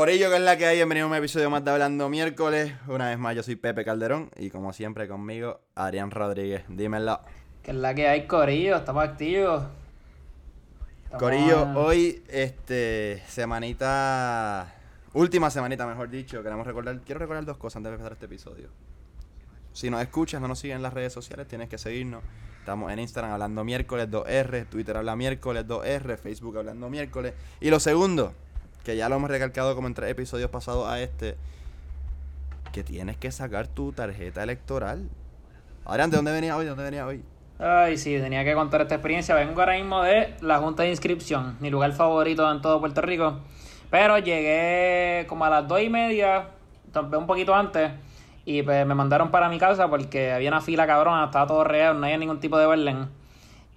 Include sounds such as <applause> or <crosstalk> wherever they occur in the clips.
Corillo, que es la que hay, bienvenido a un episodio más de Hablando Miércoles. Una vez más, yo soy Pepe Calderón y como siempre conmigo, Adrián Rodríguez. Dímelo. Que es la que hay, Corillo, estamos activos. Estamos- Corillo, hoy, este, semanita, última semanita, mejor dicho, queremos recordar, quiero recordar dos cosas antes de empezar este episodio. Si nos escuchas, no nos siguen en las redes sociales, tienes que seguirnos. Estamos en Instagram hablando miércoles 2R, Twitter habla miércoles 2R, Facebook hablando miércoles. Y lo segundo, que ya lo hemos recalcado como en tres episodios pasados a este, que tienes que sacar tu tarjeta electoral. Adrián, ¿de dónde venía hoy? ¿De dónde venía hoy? Ay, sí, tenía que contar esta experiencia. Vengo ahora mismo de la Junta de Inscripción, mi lugar favorito en todo Puerto Rico. Pero llegué como a las dos y media, un poquito antes, y pues me mandaron para mi casa porque había una fila cabrona, estaba todo real, no había ningún tipo de orden.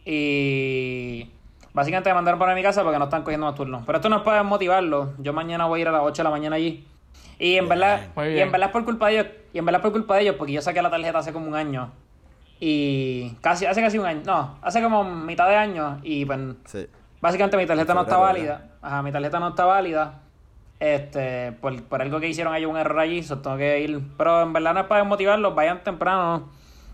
Y básicamente me mandaron para mi casa porque no están cogiendo más turnos. Pero esto no es para motivarlo. Yo mañana voy a ir a las 8 de la mañana allí. Y en verdad, y en verdad es por culpa de ellos, y en verdad es por culpa de ellos, porque yo saqué la tarjeta hace como un año. Y casi, hace casi un año, no, hace como mitad de año y pues Sí. básicamente mi tarjeta no está válida. Ajá, mi tarjeta no está válida. Este, por, por algo que hicieron hay un error allí, so tengo que ir. Pero en verdad no es para motivarlos, vayan temprano.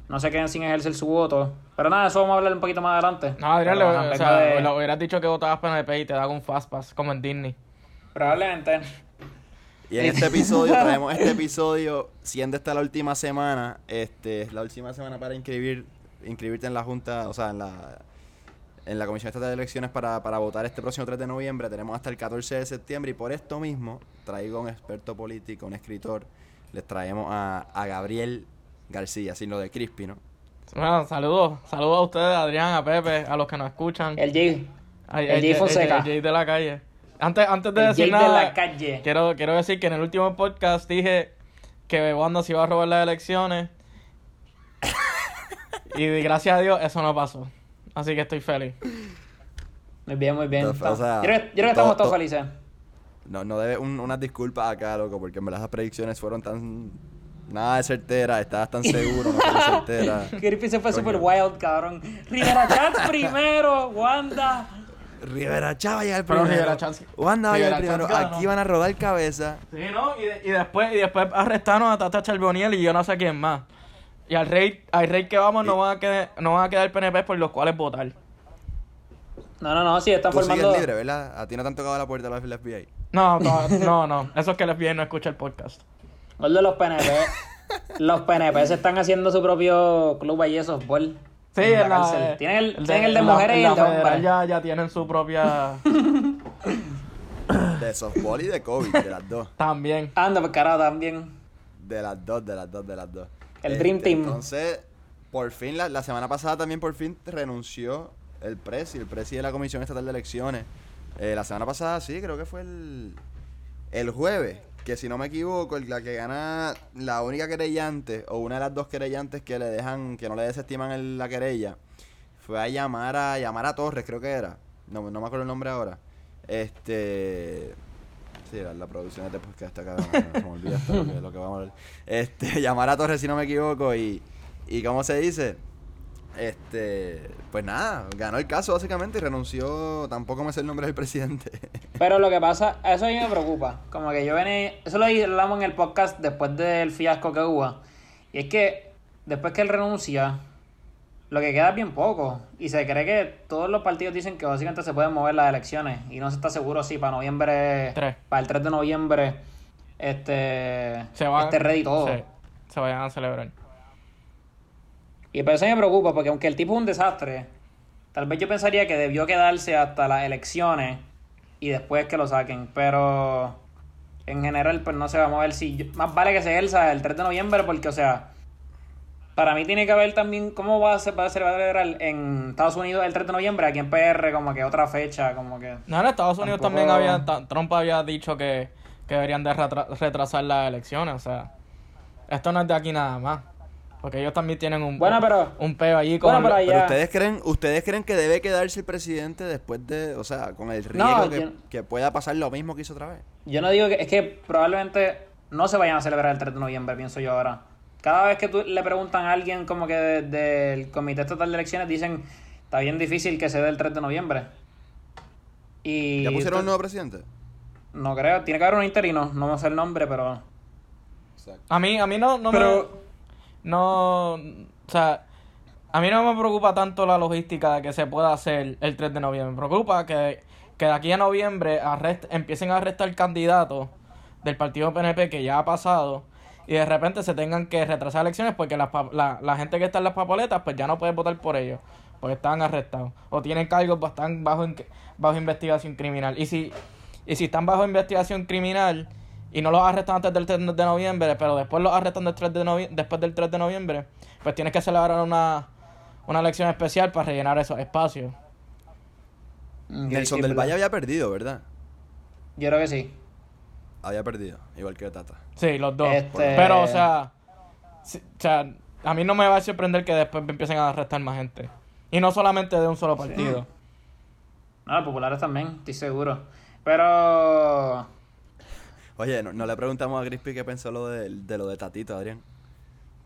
No se queden sin ejercer su voto. Pero nada, eso vamos a hablar un poquito más adelante. No, Adrián, le- o sea, de- le hubieras dicho que votabas PNP y te daban un fast pass, como en Disney. Probablemente. Y en este episodio traemos este episodio, siendo esta la última semana, este, es la última semana para inscribir, inscribirte en la Junta, o sea, en la, en la Comisión Estatal de Elecciones para, para votar este próximo 3 de noviembre. Tenemos hasta el 14 de septiembre y por esto mismo traigo un experto político, un escritor. Les traemos a, a Gabriel García, sin lo de Crispy, ¿no? Bueno, saludos. Saludos a ustedes, a Adrián, a Pepe, a los que nos escuchan. El Jay. Ay, el Jay Fonseca. El Jay de la calle. Antes, antes de El decir Jay de nada, la calle. Quiero, quiero decir que en el último podcast dije que Wanda se iba a robar las elecciones. y gracias a Dios eso no pasó. Así que estoy feliz. Muy bien, muy bien. O sea, yo, creo, que- yo creo que estamos todo- todos todo- felices. No, no debe un- unas disculpas acá, loco, porque en verdad las predicciones fueron tan... Nada de certera, estabas tan <laughs> seguro, no fueron certeras. Griffith se fue super wild, cabrón. Rivera Chat <laughs> primero, Wanda. Rivera Chava llega el Pero primero. Rivera Chats- Wanda va a llegar el primero. Chats. Aquí van a rodar cabeza. Sí, ¿no? Y, de- y después, y después arrestaron a Tata Charboniel y yo no sé quién más. Y al rey, al rey que vamos no van a quedar, no van a quedar PNP por los cuales votar. No, no, no, sí, están Tú formando. libre, ¿verdad? A ti no te han tocado la puerta los FBI. No, no, no, no. Eso es que les viene no escucha el podcast. Gol de los PNP. <laughs> los PNP se están haciendo su propio club ahí de softball. Sí, en la en la- cárcel. Tienen el, el tienen el de en la- mujeres y el de hombres. Ya, ya tienen su propia. De softball y de COVID, de las dos. También. Anda, pues carajo, también. De las dos, de las dos, de las dos. Este, El Dream Team. Entonces, por fin, la, la semana pasada también por fin renunció el presi, el presi de la Comisión Estatal de Elecciones. Eh, la semana pasada sí, creo que fue el, el jueves. Que si no me equivoco, la que gana la única querellante, o una de las dos querellantes que le dejan, que no le desestiman el- la querella, fue a llamar a Torres, creo que era. No, no me acuerdo el nombre ahora. Este. Sí, la, la producción de este podcast acá, <laughs> se me olvida hasta lo que, lo que vamos a hablar. Este, <laughs> llamar a Torres si no me equivoco y, y ¿cómo se dice? Este, pues nada, ganó el caso básicamente y renunció, tampoco me sé el nombre del presidente. <laughs> Pero lo que pasa, eso a mí me preocupa. Como que yo venía, eso lo hablamos en el podcast después del fiasco que hubo. Y es que después que él renuncia, lo que queda es bien poco. Y se cree que todos los partidos dicen que básicamente se pueden mover las elecciones. Y no se está seguro si para noviembre, Tres. para el 3 de noviembre, este, Se va, esté ready todo. sí, se vayan a celebrar. Y por eso me preocupa, porque aunque el tipo es un desastre, tal vez yo pensaría que debió quedarse hasta las elecciones y después que lo saquen. Pero en general, pues no se va a mover. Si yo- más vale que se ejerza el 3 de noviembre, porque, o sea, para mí tiene que haber también cómo va a ser, va a celebrar en Estados Unidos el 3 de noviembre, aquí en PR, como que otra fecha, como que. No, en Estados Unidos Tampoco- también había. Trump había dicho que, que deberían de retra- retrasar las elecciones. O sea, esto no es de aquí nada más. Porque ellos también tienen un, Bueno, pero- un peo allí con. Bueno, pero ustedes creen, ustedes creen que debe quedarse el presidente después de, o sea, con el riesgo No, que, yo- que pueda pasar lo mismo que hizo otra vez. Yo no digo que. Es que probablemente no se vayan a celebrar el 3 de noviembre, pienso yo ahora. Cada vez que tú le preguntan a alguien como que de- del Comité Estatal de Elecciones, dicen, está bien difícil que se dé el 3 de noviembre. Y ¿Ya pusieron un nuevo presidente? No creo, tiene que haber un interino, no me sé el nombre, pero. Exacto. A mí, a mí no, no pero. me... No... O sea, a mí no me preocupa tanto la logística de que se pueda hacer el 3 de noviembre. Me preocupa que, que de aquí a noviembre arrest- empiecen a arrestar candidatos del partido PNP que ya ha pasado y de repente se tengan que retrasar elecciones porque pa- la, la gente que está en las papoletas pues ya no puede votar por ellos porque están arrestados o tienen cargos bastante bajo, bajo investigación criminal. Y si, y si están bajo investigación criminal y no los arrestan antes del 3 de noviembre, pero después los arrestan del 3 de después del 3 de noviembre, pues tienes que celebrar una, una elección especial para rellenar esos espacios. Mm, Nelson sí, del. Valle había perdido, ¿verdad? Yo creo que sí. Había perdido, igual que Tata. Sí, los dos. Este- Pero, o sea, sí, o sea, a mí no me va a sorprender que después empiecen a arrestar más gente. Y no solamente de un solo partido. No, los populares también, estoy seguro. Pero. Oye, no, no le preguntamos a Crispy qué pensó lo de, de lo de Tatito, Adrián.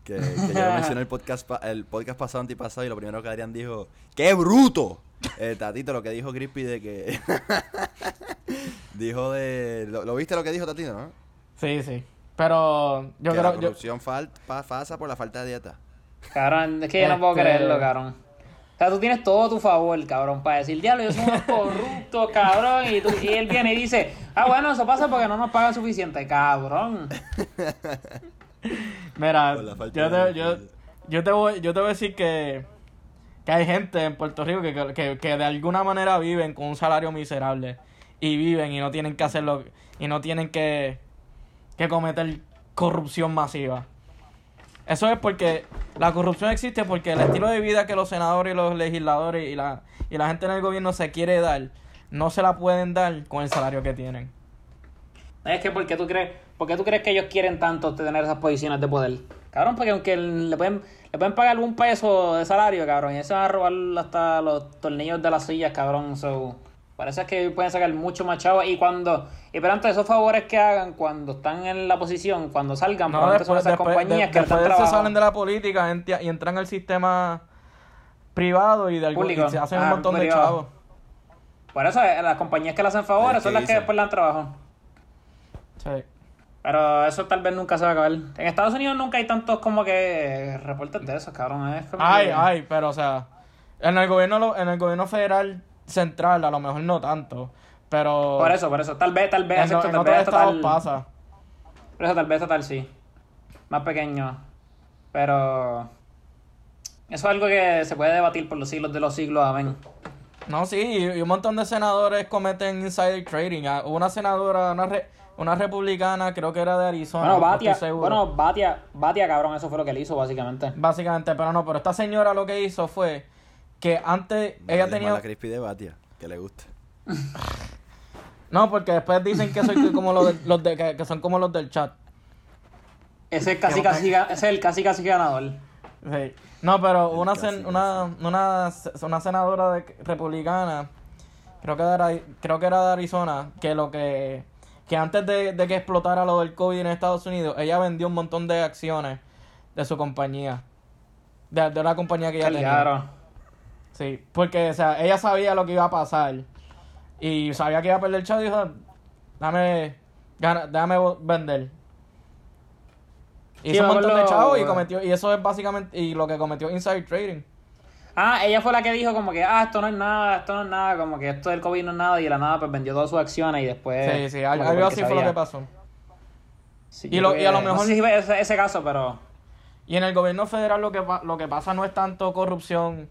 Que, que yo lo mencioné el podcast, pa- el podcast pasado, antipasado, y lo primero que Adrián dijo, ¡qué bruto! Eh, Tatito, lo que dijo Crispy de que... <laughs> dijo de... ¿lo, lo viste lo que dijo Tatito, no? Sí, sí. Pero yo que la creo... Yo, corrupción fal- pa- pasa por la falta de dieta. Cabrón, es que yo no puedo Este- creerlo, cabrón. O sea, tú tienes todo a tu favor, cabrón, para decir, diablo, ellos son unos <laughs> corruptos, cabrón. Y, tú, y él viene y dice, ah, bueno, eso pasa porque no nos pagan suficiente, cabrón. <laughs> mira, yo te, yo, yo, te voy, yo te voy a decir que, que hay gente en Puerto Rico que, que, que de alguna manera viven con un salario miserable. Y viven y no tienen que hacerlo... Y no tienen que, que cometer corrupción masiva. Eso es porque la corrupción existe porque el estilo de vida que los senadores y los legisladores y la, y la gente en el gobierno se quiere dar, no se la pueden dar con el salario que tienen. Es que, ¿por qué tú crees, por qué tú crees que ellos quieren tanto tener esas posiciones de poder? Cabrón, porque aunque le pueden, le pueden pagar un peso de salario, cabrón, y se van a robar hasta los tornillos de las sillas, cabrón. So, parece que pueden sacar mucho más chavos. Y cuando, y pero antes esos favores que hagan cuando están en la posición, cuando salgan, No, probablemente son después, esas después, compañías de- que después están se salen de la política y entran al sistema privado y, de algún- y se hacen Ah, un montón de chavos. Por eso eh, las compañías que le hacen favores Es son las que después le dan trabajo. Sí. Pero eso tal vez nunca se va a acabar. En Estados Unidos nunca hay tantos como que reportes de esos, cabrón. Es como Ay, que- ay, pero o sea, en el gobierno en el gobierno federal central a lo mejor no tanto, pero Por eso, por eso. Tal vez, tal vez, en, exacto, en tal otros vez estados total. pasa. Por eso tal vez total sí. Más pequeño. Pero. Eso es algo que se puede debatir por los siglos de los siglos, amén. No, sí, y, un montón de senadores cometen insider trading. Ah, una senadora, una, re- una republicana, creo que era de Arizona. Bueno, no Batia, bueno, Batia, Batia, cabrón, eso fue lo que él hizo, básicamente. Básicamente, pero no, pero esta señora lo que hizo fue que antes ella tenía... mal a Crispy de Batia, que le gusta. No, porque después dicen que soy como los, de- los de, que, que son como los del chat. Ese es casi, casi, ese es el casi, casi ganador. Sí. No, pero El una, casi, sen- una, una, una senadora de, republicana, creo que, era, creo que era de Arizona, que lo que, que antes de, de que explotara lo del COVID en Estados Unidos, ella vendió un montón de acciones de su compañía. De, de la compañía que ella tenía. Sí, porque, o sea, ella sabía lo que iba a pasar. Y sabía que iba a perder el chavo y dijo, dame, gana- déjame vender. Sí, Hizo me un montón de chavos y cometió, y eso es básicamente, y lo que cometió Inside Trading. Ah, ella fue la que dijo como que, ah, esto no es nada, esto no es nada, como que esto del COVID no es nada, y de la nada pues vendió todas sus acciones y después... sí, sí, algo, así fue lo que pasó. Sí, Y lo- y a lo No mejor- sé si fue ese, ese caso, pero... Y en el gobierno federal lo que, lo que pasa no es tanto corrupción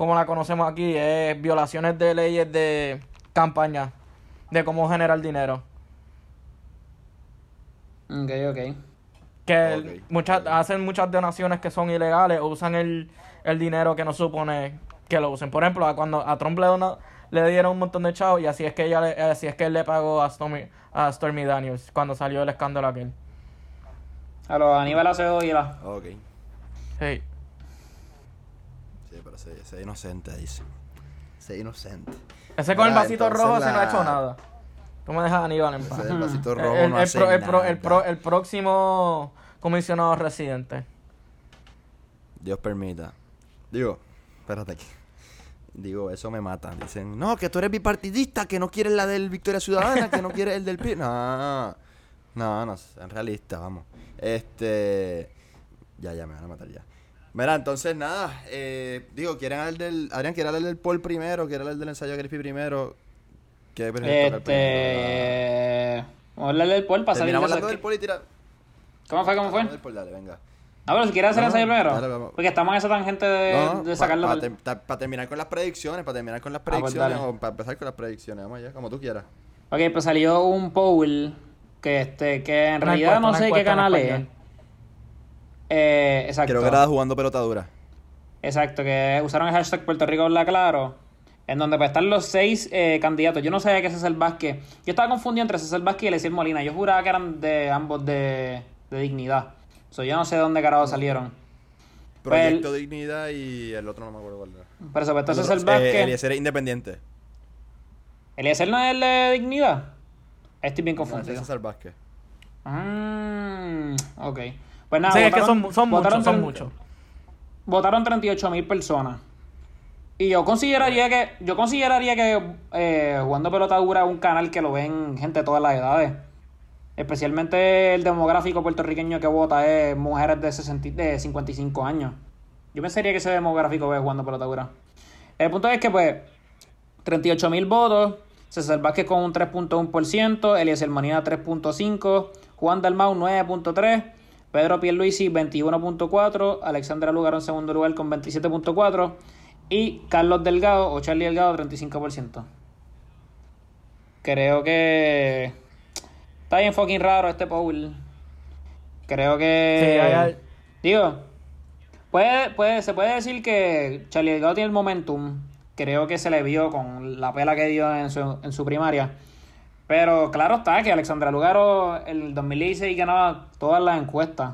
como la conocemos aquí, es violaciones de leyes de campaña, de cómo generar dinero. Ok, ok. que muchas hacen muchas donaciones que son ilegales o usan el, el dinero que no supone que lo usen. Por ejemplo, a cuando a Trump le, dona- le dieron un montón de chavos y así es que ella le- así es que él le pagó a Stormy, a Stormy Daniels cuando salió el escándalo aquel. A los Aníbal Acevedo y la... Ok. Sí. Sí, sé, sé inocente, dice. Sé inocente. Ese con el vasito entonces rojo ese no ha hecho nada. Tú me dejas a Aníbal en paz. Ese del vasito <laughs> El, rojo el- no el hace pro- el pro- el nada. pro- el próximo comisionado residente. Dios permita. Digo, espérate aquí. digo, eso me mata. Dicen, no, que tú eres bipartidista, que no quieres la del Victoria Ciudadana, que no quieres el del PIB. No, no, no, sean realistas, vamos. Este. Ya, ya, me van a matar ya. Mira, entonces nada, eh, digo, ¿quieren hablar del. Adrián, ¿quiere hablar del Paul primero? ¿Quiere hablar del ensayo de Griffey primero? ¿Qué? Este. Vamos a hablarle del Paul para salir de hablando del Paul y tira. ¿Cómo fue? ¿Cómo fue? Del Paul, dale, venga. Ah, pero si quieres hacer No, ensayo primero. dale, vamos. Porque estamos en esa tangente de, No, de sacarlo. Para del- terminar con las predicciones, para terminar con las pues predicciones o para empezar con las predicciones, vamos allá, como tú quieras. Ok, pues salió un poll que este que en Una realidad encuesta, no sé qué encuesta canal es. Eh, exacto. Creo que era jugando pelotadura. Exacto, que usaron el hashtag Puerto Rico habla claro. En donde pues están los seis eh, candidatos. Yo no sabía que César Vázquez. Yo estaba confundido entre César Vázquez y Eliezer Molina. Yo juraba que eran de ambos de, de dignidad. So, yo no sé de dónde carajo salieron. Proyecto Dignidad y el otro no me acuerdo cuál era. Pero sobre todo El César otro, eh, Vázquez. Eliezer es independiente. ¿Eliezer no es el de dignidad? Estoy bien No, ese confundido. es César Vázquez. Mm, ok. Pues nada, Sí, es que son, son muchos, son tre- muchos. Votaron 38 mil personas. Y yo consideraría que yo consideraría que eh, jugando pelota dura es un canal que lo ven gente de todas las edades. Especialmente el demográfico puertorriqueño que vota es mujeres de, 60, de 55 años. Yo pensaría que ese demográfico ve jugando pelota dura. El punto es que pues 38 mil votos, César Vázquez con un 3.1%, Eliezer Manina 3.5%, Juan Dalmau 9.3%, Pedro Pierluisi 21.4%, Alexandra Lugar en segundo lugar con 27.4% y Carlos Delgado o Charlie Delgado 35%. Creo que está bien fucking raro este poll. Creo que... Sí, hay- Digo, puede, puede, se puede decir que Charlie Delgado tiene el momentum. Creo que se le vio con la pela que dio en su, en su primaria. Pero claro está que Alexandra Lugaro el 2016 ganaba todas las encuestas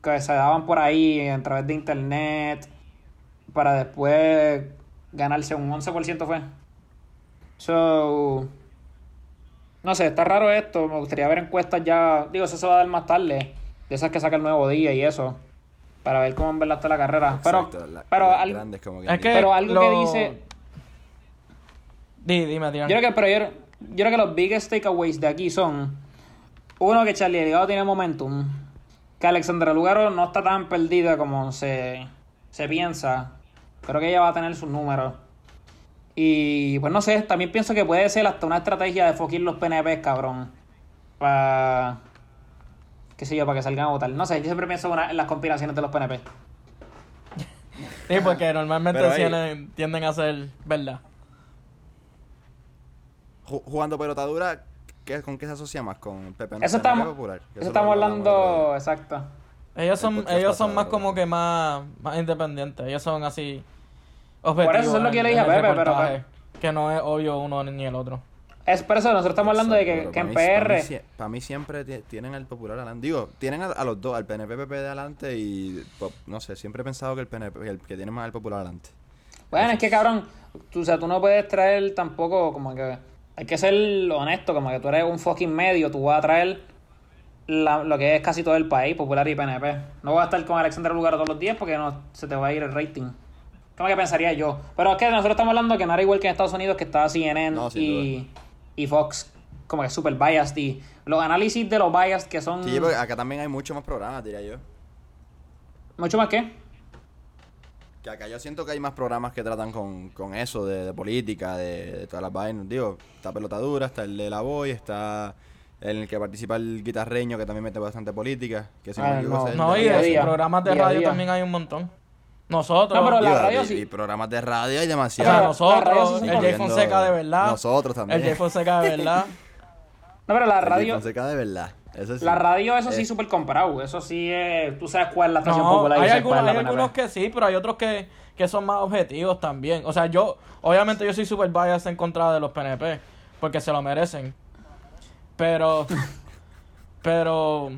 que se daban por ahí a través de internet para después ganarse un 11% fue. So, no sé, está raro esto. Me gustaría ver encuestas ya. Digo, eso se va a dar más tarde. De esas que saca el nuevo día y eso. Para ver cómo en verdad está la carrera. Pero, la- pero, las al- grandes como que Es que pero algo lo- que dice. Di, dime, Adrián. Yo creo que, pero yo, yo creo que los biggest takeaways de aquí son. Uno, que Charlie Delgado tiene momentum. Que Alexandra Lugaro no está tan perdida como se, se piensa. Creo que ella va a tener sus números. Y pues no sé, también pienso que puede ser hasta una estrategia de foquir los PNP, cabrón. Para. qué sé yo, para que salgan a votar. No sé, yo siempre pienso una- en las conspiraciones de los PNP. Sí, porque normalmente tienden a ser verdad. Ju- jugando pelotadura, ¿qué, ¿con qué se asocia más? ¿Con Pepe Eso estamos, Popular? Eso estamos hablando, exacto. Ellos son, ellos son más como que más, más independientes. Ellos son así objetivos. Por eso eso es lo que yo le dije a Pepe, pero- reportaje, Que no es obvio uno ni el otro. Es por eso nosotros estamos hablando de que, que en pero para mí- PR. Para mí, sie- para mí siempre ti- tienen al popular adelante. Digo, tienen a, a los dos, al PNP PP de adelante y no sé, siempre he pensado que el PNP, que el que tiene más al popular adelante. Bueno, es que cabrón, tú, o sea, tú no puedes traer tampoco como que... Hay que ser honesto, como que tú eres un fucking medio, tú vas a traer la- lo que es casi todo el país, Popular y PNP. No vas a estar con Alexandra Lugaro todos los días porque no se te va a ir el rating. ¿Cómo que pensaría yo? Pero es que nosotros estamos hablando que no era igual que en Estados Unidos, que estaba CNN No, y, y Fox, como que super biased. Y los análisis de los biased que son... Sí, porque acá también hay mucho más programas, diría yo. ¿Mucho más que? Que acá yo siento que hay más programas que tratan con, con eso, de, de política, de, de todas las vainas. Digo, está Pelotadura, está el de La Boy, está el que participa el guitarreño, que también mete bastante política. Que si no Ah, no. el y programas de Día radio día. también hay un montón. Nosotros. No, pero la Digo, radio y, sí. y programas de radio hay o demasiado. nosotros, sí el Jay Fonseca de verdad. Nosotros también. El Jay Fonseca de verdad. No, pero la El Jay radio... Fonseca de verdad. Eso sí. La radio, eso sí, Eh, súper comprado. Eso sí, es, tú sabes cuál es la estación No, popular hay algunos, es hay algunos que sí, pero hay otros que, que son más objetivos también. O sea, yo, obviamente yo soy super biased en contra de los PNP, porque se lo merecen. Pero, <laughs> pero,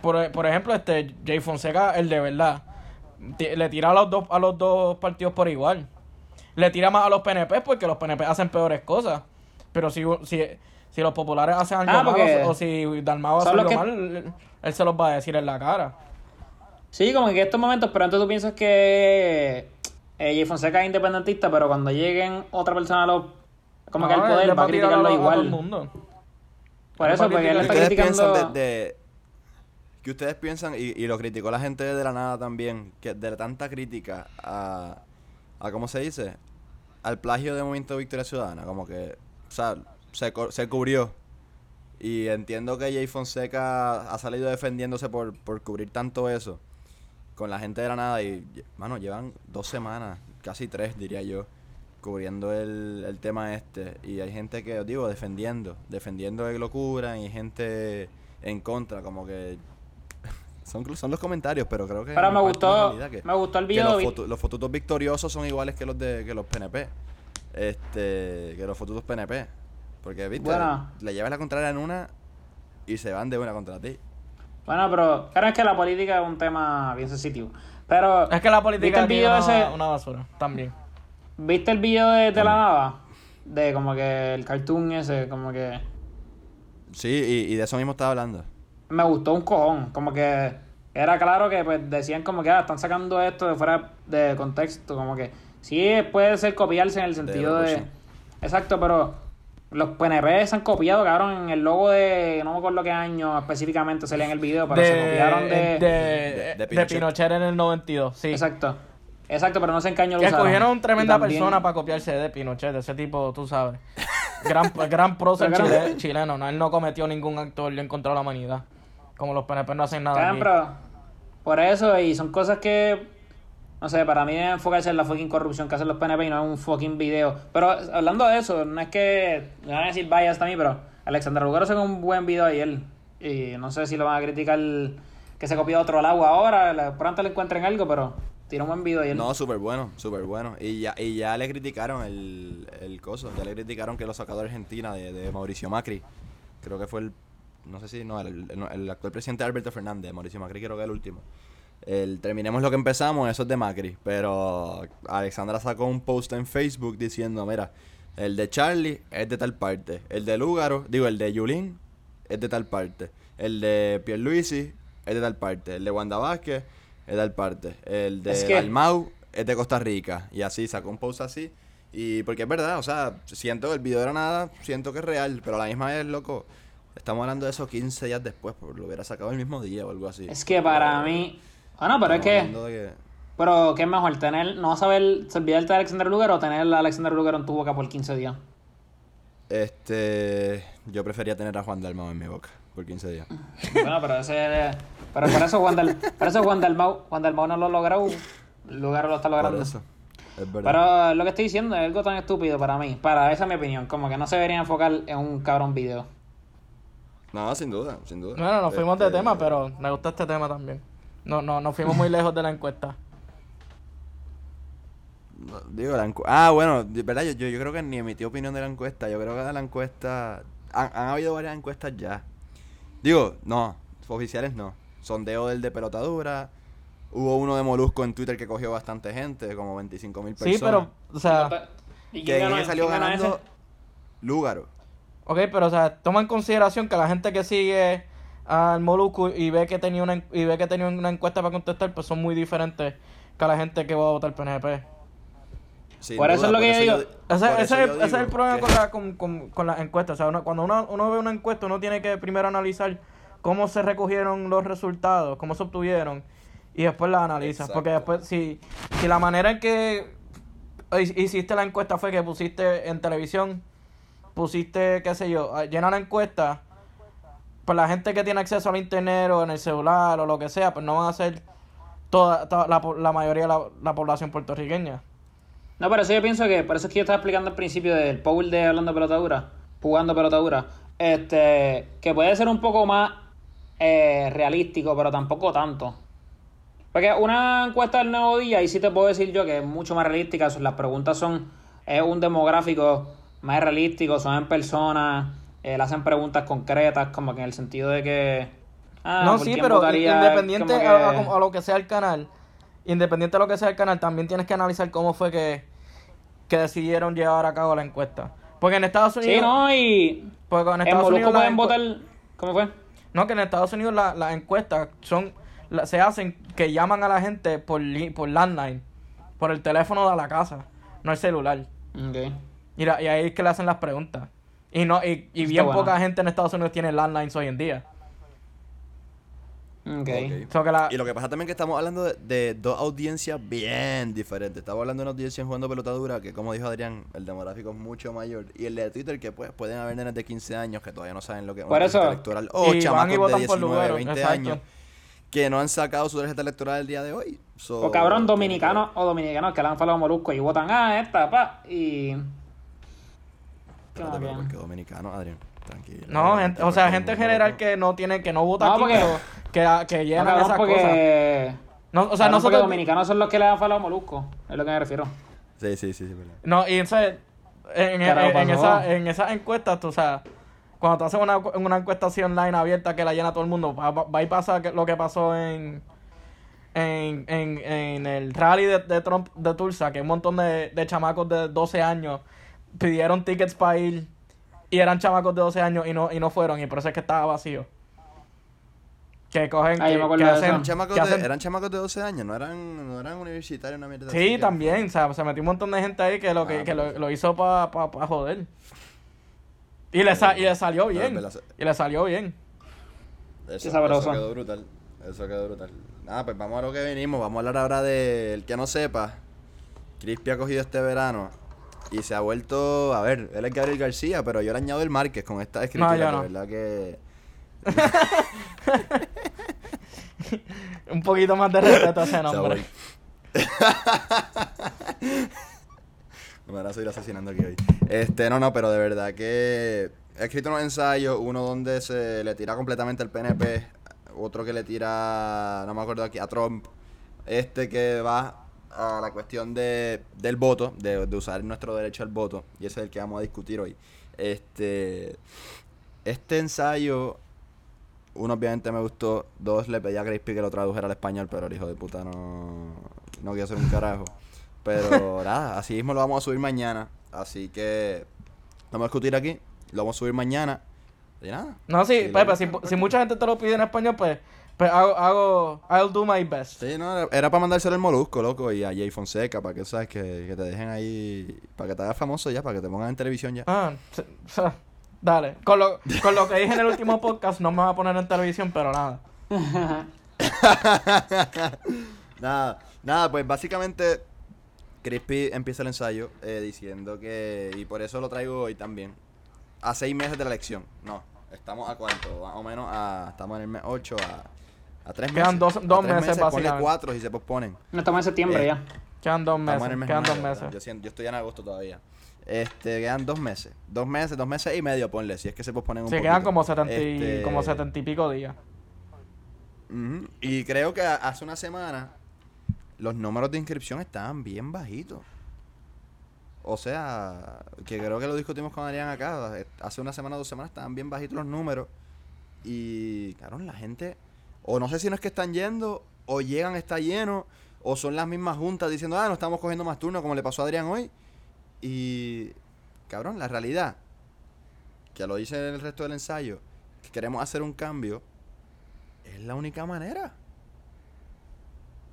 por, por ejemplo, este Jay Fonseca, el de verdad, le tira a los dos, a los dos partidos por igual. Le tira más a los PNP porque los PNP hacen peores cosas. Pero si, si, si los populares hacen algo Ah, malo porque o si Dalmau hace algo que- mal, él se los va a decir en la cara. Sí, como que en estos momentos, pero antes tú piensas que eh, Jay Fonseca es independentista, pero cuando lleguen otra persona a los, como que él poder va a criticarlo a todo igual. el mundo. Por eso, a porque él está ¿Ustedes criticando... piensan de, de- que ustedes piensan, y, y lo criticó la gente de la nada también, que de tanta crítica a, a ¿cómo se dice? Al plagio de Movimiento Victoria Ciudadana, como que, o sea, se, se cubrió. Y entiendo que Jay Fonseca ha salido defendiéndose por, por cubrir tanto eso con la gente de la nada y, mano, llevan dos semanas, casi tres diría yo, cubriendo el, el tema este. Y hay gente que, digo, defendiendo, defendiendo de locura y gente en contra, como que... <laughs> Son, son los comentarios, pero creo que... En me gustó- que- me gustó el que video, Los, fotu- los fotutos victoriosos son iguales que los de que los PNP. Este, que los fotutos PNP. Porque, viste, Bueno. le llevas la contraria en una y se van de una contra ti. Bueno, pero claro es que la política es un tema bien sensitivo. Pero, Es que la ¿viste política es video una, ese? una basura, también. ¿Viste el video de, de la nada? De como que el cartoon ese, como que... Sí, y, y de eso mismo estaba hablando. Me gustó un cojón, como que era claro que pues decían como que ah, están sacando esto de fuera de contexto, como que sí puede ser copiarse en el sentido de... Exacto, pero los PNP se han copiado, cabrón, en el logo de... No me acuerdo qué año específicamente salía en el video, pero se copiaron de... de, de de Pinochet. Pinochet en el 92, sí. Exacto. Exacto, pero no sé en qué año lo escogieron tremenda también- persona para copiarse de Pinochet, ese tipo, tú sabes. Gran, <laughs> gran prócer chile- chileno, no, él no cometió ningún acto en contra de la humanidad. Como los PNP no hacen nada. Cabrón, aquí. pero por eso, y son cosas que, no sé, para mí es enfocarse en la fucking corrupción que hacen los PNP y no en un fucking video. Pero hablando de eso, no es que, me van a decir vaya hasta mí, pero Alexander Lugaro sacó un buen video ayer. Y no sé si lo van a criticar que se copió otro lado ahora, la- pronto le encuentren algo, pero tiró un buen video ayer. No, súper bueno, súper bueno. Y ya, y ya le criticaron el, el coso, ya le criticaron que lo sacó de Argentina, de, de Mauricio Macri. Creo que fue el, no sé si, no, el, el- el actual presidente Alberto Fernández, Mauricio Macri creo que el último. El, terminemos lo que empezamos, eso es de Macri. Pero Alexandra sacó un post en Facebook diciendo, mira, el de Charlie es de tal parte, el de Lúgaro, digo, el de Yulín es de tal parte, el de Pierluisi es de tal parte, el de Wanda Vázquez es de tal parte, el de Es que- Dalmau es de Costa Rica. Y así, sacó un post así. Y porque es verdad, o sea, siento que el video era nada, siento que es real, pero a la misma vez, loco, estamos hablando de eso 15 días después, porque lo hubiera sacado el mismo día o algo así. Es que para mí, bueno, pero es que, pero ¿qué es mejor? ¿Tener, no saber, olvidarte de Alexander Lugaro o tener a Alexander Lugaro en tu boca por 15 días? Este, yo prefería tener a Juan Dalmau en mi boca por 15 días. <laughs> Bueno, pero ese. Pero por eso Juan del, por eso Juan Dalmau, Juan Dalmau no lo logró. Lugaro lo está Por logrando. eso, es verdad. Pero lo que estoy diciendo es algo tan estúpido para mí. Para esa es mi opinión. Como que no se debería enfocar en un cabrón video. No, sin duda, sin duda. Bueno, nos fuimos de Este, tema, pero me gusta este tema también. No, no, nos fuimos muy lejos de la encuesta. no, <laughs> Digo, la encu- Ah, bueno, de verdad, yo, yo, yo creo que ni emití opinión de la encuesta. Yo creo que de la encuesta. Han, han habido varias encuestas ya. Digo, no, oficiales no. Sondeo del de pelotadura. Hubo uno de Molusco en Twitter que cogió bastante gente, como 25 mil personas. Sí, pero, o sea, ¿Y Que en ganó- salió quién ganando? Lúgaro. ok, pero, o sea, toma en consideración que la gente que sigue al Moluku y ve que tenía una, en- y ve que tenía una encuesta para contestar, pues son muy diferentes que la gente que va a votar PNP. Sin Por eso es lo que yo digo. Ese, ese eso es, yo ese es el problema que- con, la, con, con, con las encuestas. O sea, uno- cuando uno, uno ve una encuesta, uno tiene que primero analizar cómo se recogieron los resultados, cómo se obtuvieron, y después las analizas. Porque después, si, si la manera en que hi- hiciste la encuesta fue que pusiste en televisión, pusiste, qué sé yo, a- llena la encuesta, pues la gente que tiene acceso al internet o en el celular o lo que sea, pues no van a ser toda, toda la, la mayoría de la, la población puertorriqueña. No, pero eso yo pienso que, por eso es que yo estaba explicando al principio del Paul de hablando pelotadura, jugando pelotadura, este, que puede ser un poco más eh, realístico, pero tampoco tanto. Porque una encuesta del nuevo día, y sí te puedo decir yo que es mucho más realística, las preguntas son, es un demográfico más realístico, son en personas, eh, le hacen preguntas concretas, como que en el sentido de que... ah, no, ¿por sí, pero votaría? independiente que- a, a- a lo que sea el canal, independiente de lo que sea el canal, también tienes que analizar cómo fue que, que decidieron llevar a cabo la encuesta. Porque en Estados Unidos... Sí, no, y... porque en En Estados Molusco Unidos pueden encu- votar... ¿Cómo fue? No, que en Estados Unidos la- las encuestas son la- se hacen que llaman a la gente por, li- por landline. por el teléfono de la casa, no el celular. Ok. Y, la- y ahí es que le hacen las preguntas. Y no y, y bien bueno. poca gente en Estados Unidos tiene landlines hoy en día. Ok. Ok. So que la- Y lo que pasa también es que estamos hablando de, de dos audiencias bien diferentes. Estamos hablando de una audiencia en jugando pelota dura, que como dijo Adrián, el demográfico es mucho mayor. Y el de Twitter, que pues pueden haber nenes de 15 años que todavía no saben lo que es una tarjeta electoral. O y chamacos de votan por 19, lugares, 20 exacto. años que no han sacado su tarjeta electoral el día de hoy. So, O cabrón, dominicanos o dominicanos que le han falado molusco y votan, ah, esta, pa, y. ¿Qué más Espérate, pero bien? ¿por qué dominicano, Adrián? Tranquilo. No, gente, o sea, Porque gente en no- general que no tiene, que no vota No, aquí, porque- pero que, que No, llenan esas cosas. porque. No, o sea, porque nosotros... dominicanos son los que le han falado molusco, es lo que me refiero. Sí, sí, sí, sí, verdad. No, y entonces, en, en, en, esa, en esas encuestas, tú sabes, cuando te haces una, una encuesta así online abierta que la llena todo el mundo, va, va- va y pasa que- lo que pasó en, en, en, en el rally de, de Trump de Tulsa, que un montón de, de chamacos de 12 años pidieron tickets para ir y eran chamacos de 12 años y no, y no fueron, y por eso es que estaba vacío. Que cogen, Ah, yo que, que de hacen, chamacos, que de, hacen- eran chamacos de 12 años, no eran, no eran universitarios, una mierda Sí, también, o sea, se metió un montón de gente ahí que lo, que, Ah, que lo, pues. lo hizo para pa, pa joder. Y le, sa- y le salió bien. Y le salió bien. Eso, eso quedó brutal. Eso quedó brutal. Nada, pues vamos a lo que venimos. Vamos a hablar ahora de el que no sepa. Crispy ha cogido este verano y se ha vuelto. A ver, él es Gabriel García, pero yo le añado el Márquez con esta escritura. de no. verdad que. <laughs> Un poquito más de respeto a ese <laughs> nombre. Me van a seguir asesinando aquí hoy. Este, no, no, pero de verdad que he escrito unos ensayos, uno donde se le tira completamente al PNP, otro que le tira, no me acuerdo aquí, a Trump, este que va a la cuestión de, del voto, de, de usar nuestro derecho al voto, y ese es el que vamos a discutir hoy. Este, este ensayo, uno obviamente me gustó, dos le pedí a Crispy que lo tradujera al español, pero el hijo de puta no, no quiere hacer un carajo. Pero <laughs> nada, así mismo lo vamos a subir mañana. Así que vamos a discutir aquí. Lo vamos a subir mañana. Y nada. No, sí, Si Pepe, le si, si mucha gente te lo pide en español, pues, pues hago, hago, I'll do my best. Sí, no, era- era para mandárselo al Molusco, loco, y a Jay Fonseca, para que sabes que, que te dejen ahí, para que te hagas famoso ya, para que te pongan en televisión ya. Ah, dale. Con lo, con lo que dije en el último podcast, no me va a poner en televisión, pero nada. <laughs> nada, nada, pues básicamente Crispy empieza el ensayo eh, diciendo que, y por eso lo traigo hoy también, a seis meses de la elección. No, estamos a cuánto, más o menos a, estamos en el mes 8, a, a tres meses. Quedan dos- A dos tres meses, ponle básicamente. cuatro si se posponen. No estamos en septiembre Eh, ya. Quedan dos Estamos meses. en el mes Quedan dos meses. Yo, siento- yo estoy en agosto todavía. Este, quedan dos meses. Dos meses, dos meses y medio, ponle, si es que se posponen un Sí, poquito. quedan como setenta y, Este, como setenta y pico días. ujú, Y creo que a- hace una semana los números de inscripción estaban bien bajitos. O sea, que creo que lo discutimos con Adrián acá. eh, Hace una semana, dos semanas estaban bien bajitos los números. Y, claro, la gente, o no sé si no es que están yendo, o llegan, está lleno, o son las mismas juntas diciendo, ah, no estamos cogiendo más turnos, como le pasó a Adrián hoy. Y, cabrón, la realidad, que lo dice en el resto del ensayo, que queremos hacer un cambio, es la única manera.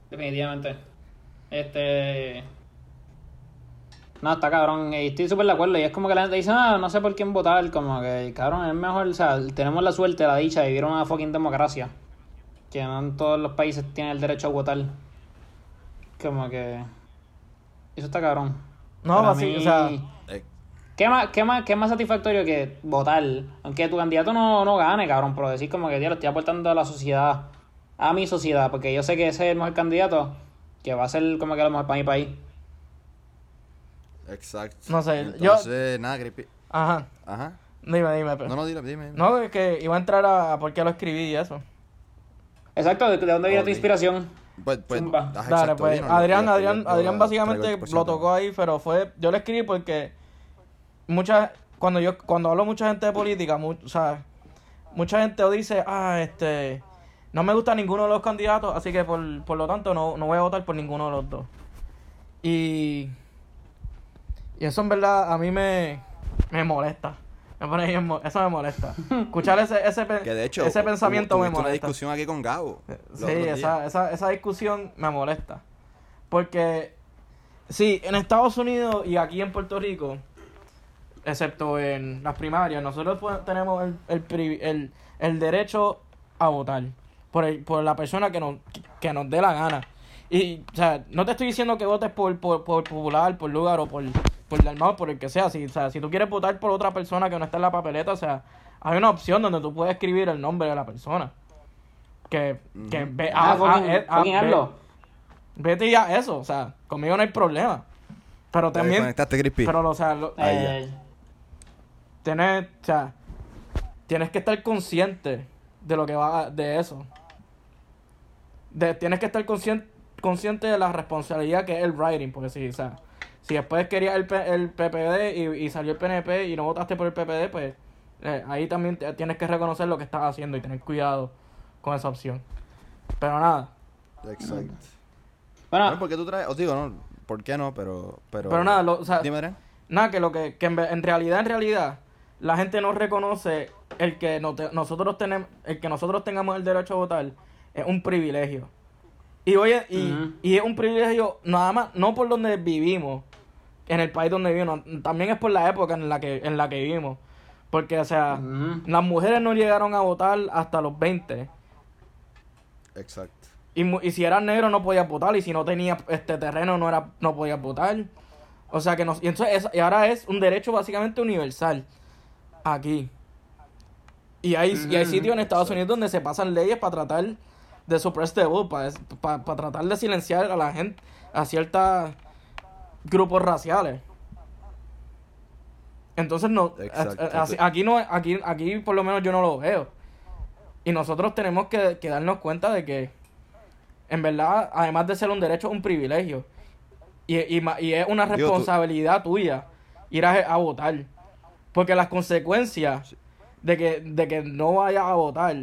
Definitivamente. Este. No, está cabrón. Estoy súper de acuerdo. Y es como que la gente dice, ah, no sé por quién votar. Como que, cabrón, es mejor. O sea, tenemos la suerte, la dicha de vivir una fucking democracia. Que no en todos los países tienen el derecho a votar. Como que. Eso está cabrón. No, Para así, mí- o sea, Eh, ¿Qué más, qué, más, ¿Qué más satisfactorio que votar? Aunque tu candidato no, no gane, cabrón, pero decir como que, tío, lo estoy aportando a la sociedad, a mi sociedad, porque yo sé que ese es el mejor candidato, que va a ser como que lo mejor para mi país. exacto. No sé, yo- Entonces, nada, creepy. ajá. Ajá. Dime, dime, Pepe. No, no, dime, dime. No, es que iba a entrar a, a por qué lo escribí y eso. Exacto, ¿de, de dónde viene tu inspiración? Pues, pues, Zumba. Dale, exacto, pues Adrián, Adrián, Adrián básicamente lo tocó ahí, pero fue, yo lo escribí porque mucha, cuando yo, cuando hablo mucha gente de política, mu- o sea, mucha gente o dice, ah, este, no me gusta ninguno de los candidatos, así que por, por lo tanto no, no voy a votar por ninguno de los dos. Y, y eso en verdad a mí me, me molesta. Me pone bien mo- eso me molesta. Escuchar ese, ese, pe- Que de hecho, ese pensamiento hubo- me tuviste una molesta. discusión aquí con Gabo. los Sí, otros días. esa, esa, esa discusión me molesta. Porque Sí, en Estados Unidos y aquí en Puerto Rico, excepto en las primarias, nosotros pues tenemos el, el, privi- el, el derecho a votar por, el- por la persona que nos, que nos dé la gana. Y, o sea, no te estoy diciendo que votes por, por, por popular, por lugar o por, por Dalmau, por el que sea. Si, o sea, si tú quieres votar por otra persona que no está en la papeleta, o sea, hay una opción donde tú puedes escribir el nombre de la persona. Que, que ve, Ah, ah, ah, fucking, eh, ah, ve-. Vete y haz eso, o sea, conmigo no hay problema. Pero ¿Te también, pero o sea, lo- ya. Eh, tienes, o sea, tienes que estar consciente de lo que va de eso. De, tienes que estar consciente, consciente de la responsabilidad que es el writing, porque si, o sea, si después querías el, P- el PPD y, y salió el PNP y no votaste por el PPD, pues eh, ahí también te- tienes que reconocer lo que estás haciendo y tener cuidado con esa opción. Pero nada, Exacto. bueno, Bueno, ¿por qué tú traes? Os digo, no, ¿por qué no? Pero, pero... pero nada, lo- o sea, Dime. Nada, que lo que, que en, en realidad, en realidad, la gente no reconoce el que no te- nosotros tenemos, el que nosotros tengamos el derecho a votar es un privilegio. Y oye, y, y es un privilegio nada más, no por donde vivimos, en el país donde vivimos, también es por la época en la que, en la que vivimos. Porque, o sea, las mujeres no llegaron a votar hasta los 20. Exacto. Y, y si eras negro no podías votar. Y si no tenías este terreno no era no podías votar. O sea que nos, y entonces es- y ahora es un derecho básicamente universal. Aquí. Y hay, y hay sitios en Estados Unidos donde se pasan leyes para tratar de suppress the vote, para, para, tratar de silenciar a la gente, a ciertos grupos raciales. Entonces no, a- a- aquí no, aquí, aquí por lo menos yo no lo veo. Y nosotros tenemos que, que darnos cuenta de que, en verdad, además de ser un derecho, es un privilegio. Y, y, y es una responsabilidad tuya ir a, a votar. Porque las consecuencias de que, de que no vayas a votar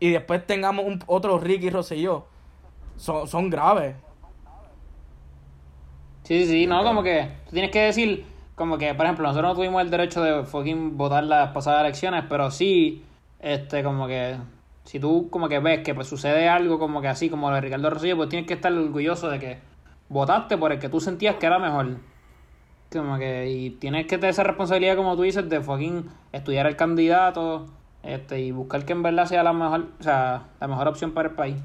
y después tengamos un, otro Ricky Rosselló son, son graves. Sí, sí, no, como que tú tienes que decir, como que, por ejemplo, nosotros no tuvimos el derecho de fucking votar las pasadas elecciones, pero sí, este, como que, si tú como que ves que pues sucede algo como que así, como lo de Ricardo Rosillo, pues tienes que estar orgulloso de que votaste por el que tú sentías que era mejor. Como que, y tienes que tener esa responsabilidad, como tú dices, de fucking estudiar el candidato, este, y buscar que en verdad sea la mejor, o sea, la mejor opción para el país.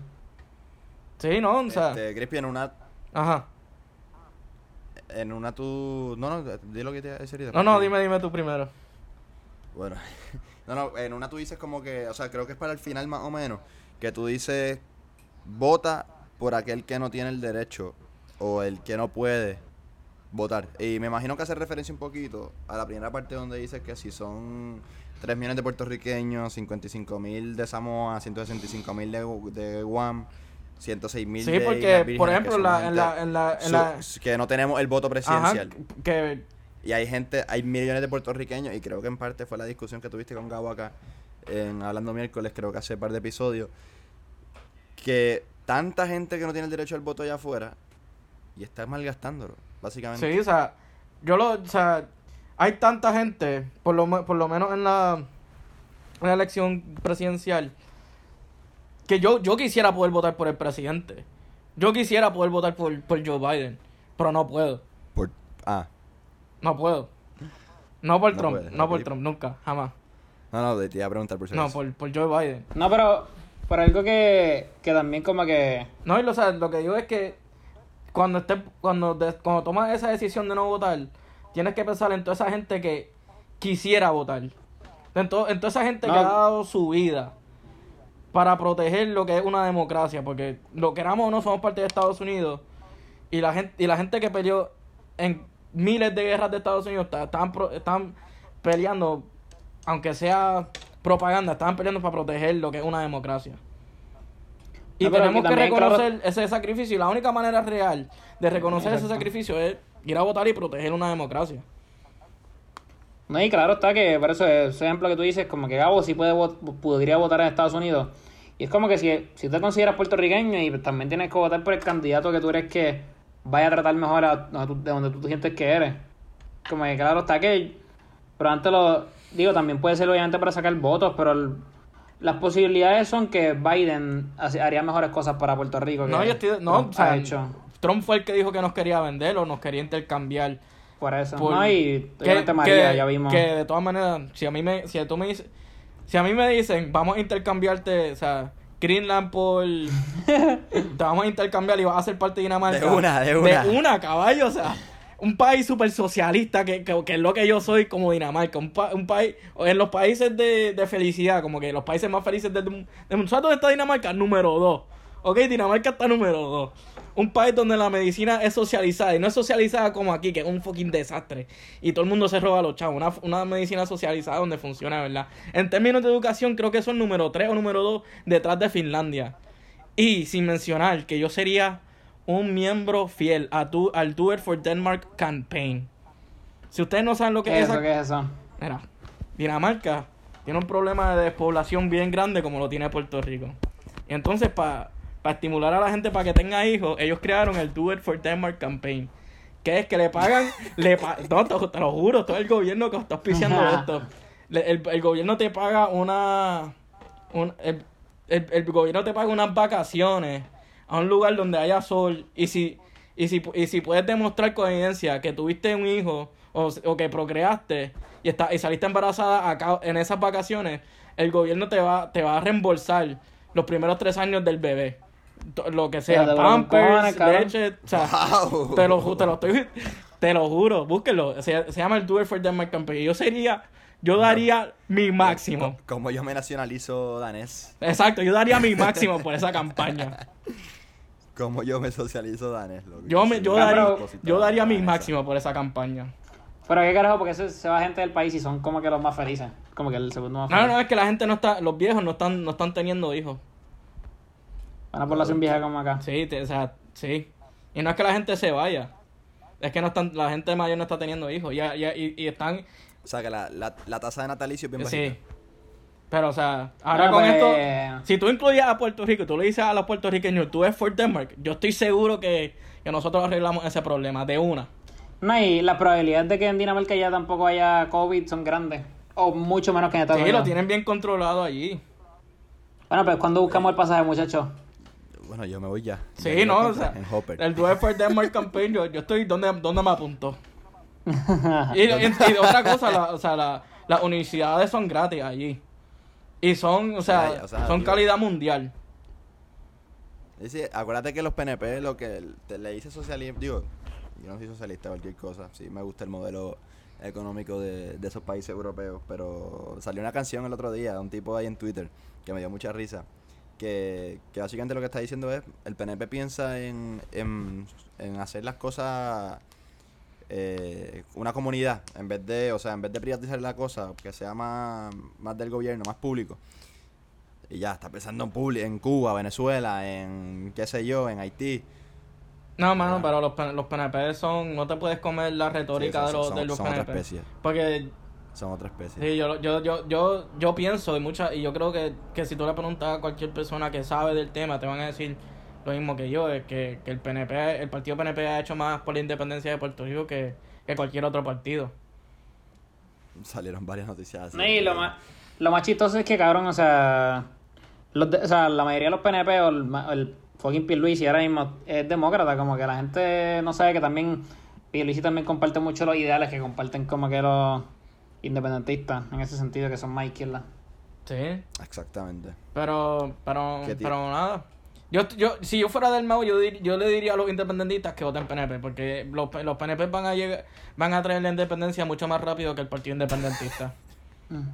Sí, ¿no? O sea, Este, Crispy, en una... ajá. En una tú... No, no, di lo que te iba a decir. y No, no, dime, dime tú primero. Bueno, <laughs> no, no, en una tú dices como que, o sea, creo que es para el final más o menos, que tú dices, vota por aquel que no tiene el derecho o el que no puede votar. Y me imagino que hace referencia un poquito a la primera parte donde dices que si son 3 millones de puertorriqueños, 55 mil de Samoa, 165 mil de, de Guam, 106 mil Sí, porque, por ejemplo, la- gente en la, en la, en su- la, que no tenemos el voto ajá, presidencial. que, Y hay gente, hay millones de puertorriqueños, y creo que en parte fue la discusión que tuviste con Gabo acá, en Hablando Miércoles, creo que hace un par de episodios, que tanta gente que no tiene el derecho al voto allá afuera, y está malgastándolo, básicamente. Sí, o sea, yo lo, o sea, hay tanta gente, por lo, por lo menos en la, en la elección presidencial, que yo, yo quisiera poder votar por el presidente. Yo quisiera poder votar por, por Joe Biden, pero no puedo. Por, ah, No puedo. No por No Trump, no por. Trump, nunca, jamás. no, no, te iba a preguntar por si No, por, por Joe Biden. No, pero por algo que, que también como que... No, y lo, o sea, lo que digo es que cuando estés, cuando, de- cuando tomas esa decisión de no votar, tienes que pensar en toda esa gente que quisiera votar. En, to- en toda esa gente No. que ha dado su vida para proteger lo que es una democracia, porque lo queramos o no somos parte de Estados Unidos y la gente y la gente que peleó en miles de guerras de Estados Unidos está- están están peleando aunque sea propaganda, estaban peleando para proteger lo que es una democracia. Y No, tenemos que claro- reconocer ese sacrificio. Y la única manera real de reconocer ese sacrificio es ir a votar y proteger una democracia. No, y claro está que, por eso, ese ejemplo que tú dices, como que Gabo sí puede podría votar en Estados Unidos. Y es como que si, si te consideras puertorriqueño y también tienes que votar por el candidato que tú eres que vaya a tratar mejor a de donde tú sientes que eres. Como que claro está que, pero antes lo digo, también puede ser obviamente para sacar votos, pero el- las posibilidades son que Biden haría mejores cosas para Puerto Rico. Que No, yo estoy, no, Trump o sea, ha hecho. Trump fue el que dijo que nos quería vender o nos quería intercambiar. Por eso. Por- no, y que, obviamente María, que- ya vimos. que de todas maneras, si a mí me, si tú me dices, si a mí me dicen, vamos a intercambiarte, o sea, Greenland por, <laughs> te vamos a intercambiar y vas a ser parte de Dinamarca. De una, de una. De una, caballo, o sea, un país súper socialista, que, que, que es lo que yo soy como Dinamarca, un, pa- un país, en los países de, de felicidad, como que los países más felices del mundo. ¿Sabes dónde está Dinamarca? Número 2. Ok, Dinamarca está número 2. Un país donde la medicina es socializada y no es socializada como aquí, que es un fucking desastre. Y todo el mundo se roba los chavos. Una, una medicina socializada donde funciona, ¿verdad? En términos de educación, creo que son número 3 o número 2 detrás de Finlandia. Y sin mencionar que yo sería un miembro fiel a tu, al Do It for Denmark campaign. Si ustedes no saben lo que ¿Qué es es eso? esa- ¿Qué es eso? Mira, Dinamarca tiene un problema de despoblación bien grande como lo tiene Puerto Rico. Y entonces, para estimular a la gente para que tenga hijos, ellos crearon el Do It for Denmark campaign. Que es que le pagan, le pa- <laughs> no, te, te lo juro, todo el gobierno que está auspiciando esto. Le- el, el gobierno te paga una. un- el, el- el gobierno te paga unas vacaciones a un lugar donde haya sol. Y si, y si, y si puedes demostrar con evidencia que tuviste un hijo o, o que procreaste y, está, y saliste embarazada acá, en esas vacaciones, el gobierno te va, te va a reembolsar los primeros tres años del bebé. Lo que sea, pampers, leche, o sea, Wow. te lo, te lo estoy, te lo juro, búsquenlo. Se, se llama el Do It for Denmark Campaign. Yo sería, yo daría mi máximo. Como yo me nacionalizo danés. Exacto, yo daría mi máximo por esa campaña. <laughs> Como yo me socializo danés. loco. Yo me, yo Ah, daría, pero- yo daría mi danesa. máximo por esa campaña. Pero qué carajo, porque se, se va gente del país y son como que los más felices. Como que el segundo más No, feliz. no, es que la gente no está, los viejos no están, no están teniendo hijos. Una población vieja como acá. Sí, te- o sea, sí. Y no es que la gente se vaya. Es que no están, la gente mayor no está teniendo hijos. Ya, ya, y, y están, O sea que la, la, la tasa de natalicio es bien sí. bajita. Pero, o sea, ahora Ah, con pues, esto, si tú incluyes a Puerto Rico tú le dices a los puertorriqueños, tú es for Denmark, yo estoy seguro que, que nosotros arreglamos ese problema de una. No, y las probabilidades de que en Dinamarca ya tampoco haya COVID son grandes. O mucho menos que en Estados Sí, Unidos. lo tienen bien controlado allí. Bueno, pues cuando buscamos el pasaje, muchachos. Bueno, yo me voy ya. Sí, no, o sea, En Hopper. el It for Denmark campaign, yo, yo estoy donde, donde me apunto. <laughs> Y, y- y otra cosa, la, o sea, la- las universidades son gratis allí. Y son, o sea, Ya, ya, o sea, son calidad mundial. Dice, acuérdate que los PNP lo que te- le dice socialismo, digo, yo no soy socialista cualquier cosa, sí me gusta el modelo económico de, de esos países europeos, pero salió una canción el otro día de un tipo ahí en Twitter que me dio mucha risa, que, que básicamente lo que está diciendo es, el PNP piensa en, en, en hacer las cosas eh, una comunidad, en vez de, o sea, en vez de privatizar la cosa, que sea más, más del gobierno, más público. Y ya, está pensando en, en Cuba, Venezuela, en qué sé yo, en Haití. No, mano, Ah. pero los, los PNP son, no te puedes comer la retórica Sí, de los, son- de los son otra PNP. especie. Porque Son otra especie. Sí, yo, yo, yo, yo, yo pienso y mucha, y yo creo que, que si tú le preguntas a cualquier persona que sabe del tema, te van a decir lo mismo que yo, es que, que el PNP, el partido PNP ha hecho más por la independencia de Puerto Rico que, que cualquier otro partido. Salieron varias noticias así. No, y lo más, lo más chistoso es que, cabrón, o sea, los de- o sea, la mayoría de los PNP o el, el fucking Pierluisi ahora mismo es demócrata, como que la gente no sabe que también Pierluisi también comparte mucho los ideales que comparten como que los independentistas, en ese sentido, que son más izquierda. Sí, Exactamente. pero, pero, pero nada. Yo, yo, si yo fuera del MAU, yo, dir- yo le diría a los independentistas que voten PNP, porque los, los PNP van a llegar, van a traer la independencia mucho más rápido que el partido independentista. <laughs> Mm.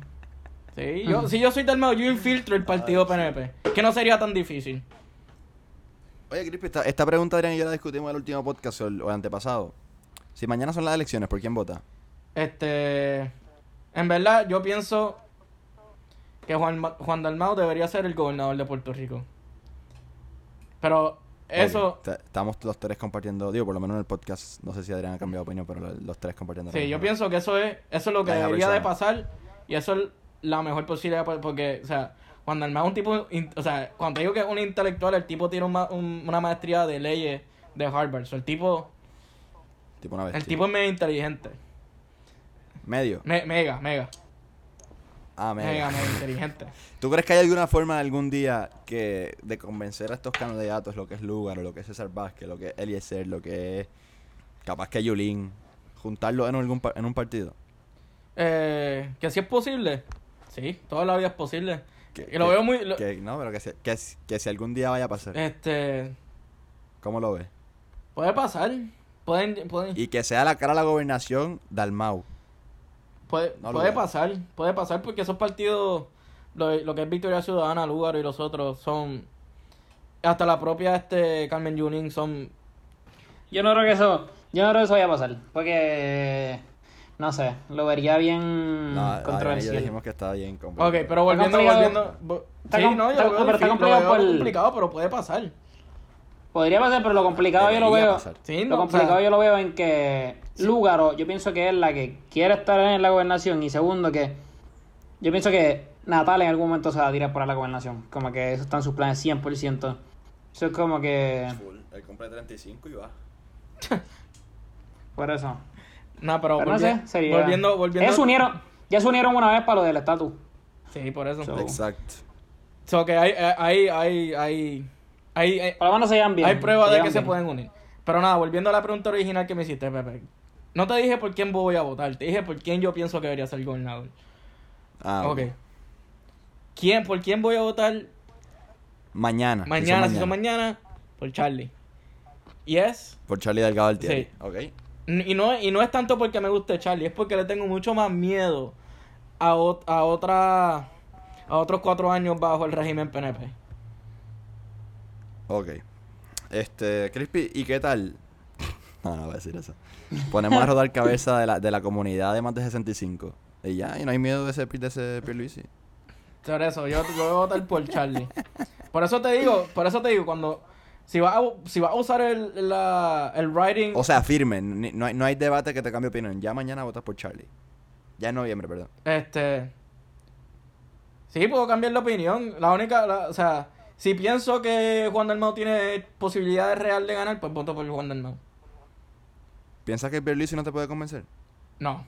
Sí, yo, si yo soy del MAU, yo infiltro el partido PNP, que no sería tan difícil. Oye, Crispy, esta, esta pregunta Adrián y yo la discutimos en el último podcast o el, o el antepasado. Si mañana son las elecciones, ¿por quién vota? Este, en verdad, yo pienso que Juan, Ma- Juan Dalmau debería ser el gobernador de Puerto Rico. Pero eso, Estamos los tres compartiendo, digo, por lo menos en el podcast, no sé si Adrián ha cambiado de opinión, pero lo- los tres compartiendo. sí, yo pienso que eso es, eso es lo que La debería de pasar y eso es la mejor posibilidad por- porque, o sea, Juan Dalmau es un tipo, o sea, cuando digo que es un intelectual, el tipo tiene un ma- un- una maestría de leyes de Harvard, so, el tipo, Tipo una el tipo es medio inteligente, Medio. Me- mega, mega. Ah, mega. Mega, mega inteligente. <laughs> ¿Tú crees que hay alguna forma algún día que de convencer a estos candidatos, lo que es Lugar, o lo que es César Vázquez, lo que es Eliezer, lo que es capaz que Yulín, juntarlos en, algún, en un partido? Eh, que si es posible. Sí, toda la vida es posible. Que, lo que- veo muy... lo- que- no, pero que si, que, que si algún día vaya a pasar. este... ¿Cómo lo ves? Puede pasar. Pueden... pueden Y que sea la cara de la gobernación Dalmau. Puede, No puede pasar, puede pasar porque esos partidos, lo, lo que es Victoria Ciudadana, Lugar y los otros son, hasta la propia este Carmen Yunin son, Yo no creo que eso, yo no creo que eso vaya a pasar, porque no sé, lo vería bien No, controversial. dijimos que estaba bien complicado. ok, pero volviendo, volviendo, vo- Está sí, no, yo está- lo veo, pero está difícil, lo complicado veo por el- complicado, pero puede pasar. Podría pasar, pero lo complicado yo lo veo. Sí, lo no, o complicado sea- yo lo veo en que Lúgaro, yo pienso que es la que quiere estar en la gobernación. Y segundo, que yo pienso que Natal en algún momento se va a tirar por la gobernación. Como que eso está en sus planes 100%. Eso es como que. Full. Él compra 35 y va. <laughs> Por eso. No, pero, Pero no sé, sería. volviendo, volviendo, Ellos se unieron, ya se unieron una vez para lo del estatus. sí, por eso. So- Exacto. So que hay, hay, hay, hay, hay, hay, Por lo menos se llevan bien. hay pruebas de que se pueden unir. Pero nada, volviendo a la pregunta original que me hiciste, Pepe. No te dije por quién voy a votar, te dije por quién yo pienso que debería ser gobernador. Ah, ok. ¿Quién, ¿Por quién voy a votar Mañana. si son mañana, si son mañana? Por Charlie. Y es... Por Charlie Delgado del Sí. Ok. Y no, y no es tanto porque me guste Charlie, es porque le tengo mucho más miedo a, ot- a otra... A otros cuatro años bajo el régimen PNP. Ok. Este, Crispy, ¿y qué tal? <laughs> No, no voy a decir eso. Ponemos a rodar cabeza de la, de la comunidad de más de 65. Y ya, y no hay miedo de ese, de ese Pierluisi. Por eso, yo, yo voy a votar por Charlie. Por eso te digo, por eso te digo, cuando... Si vas a, si vas a usar el, la, el writing... O sea, firme. ni- No hay, no hay debate que te cambie opinión. Ya mañana votas por Charlie. Ya en noviembre, perdón. Este. Sí, puedo cambiar de opinión. La única. la- o sea, si pienso que Juan Dalmau tiene posibilidades real de ganar, pues voto por Juan Dalmau. ¿Piensas que Pierluisi no te puede convencer? No.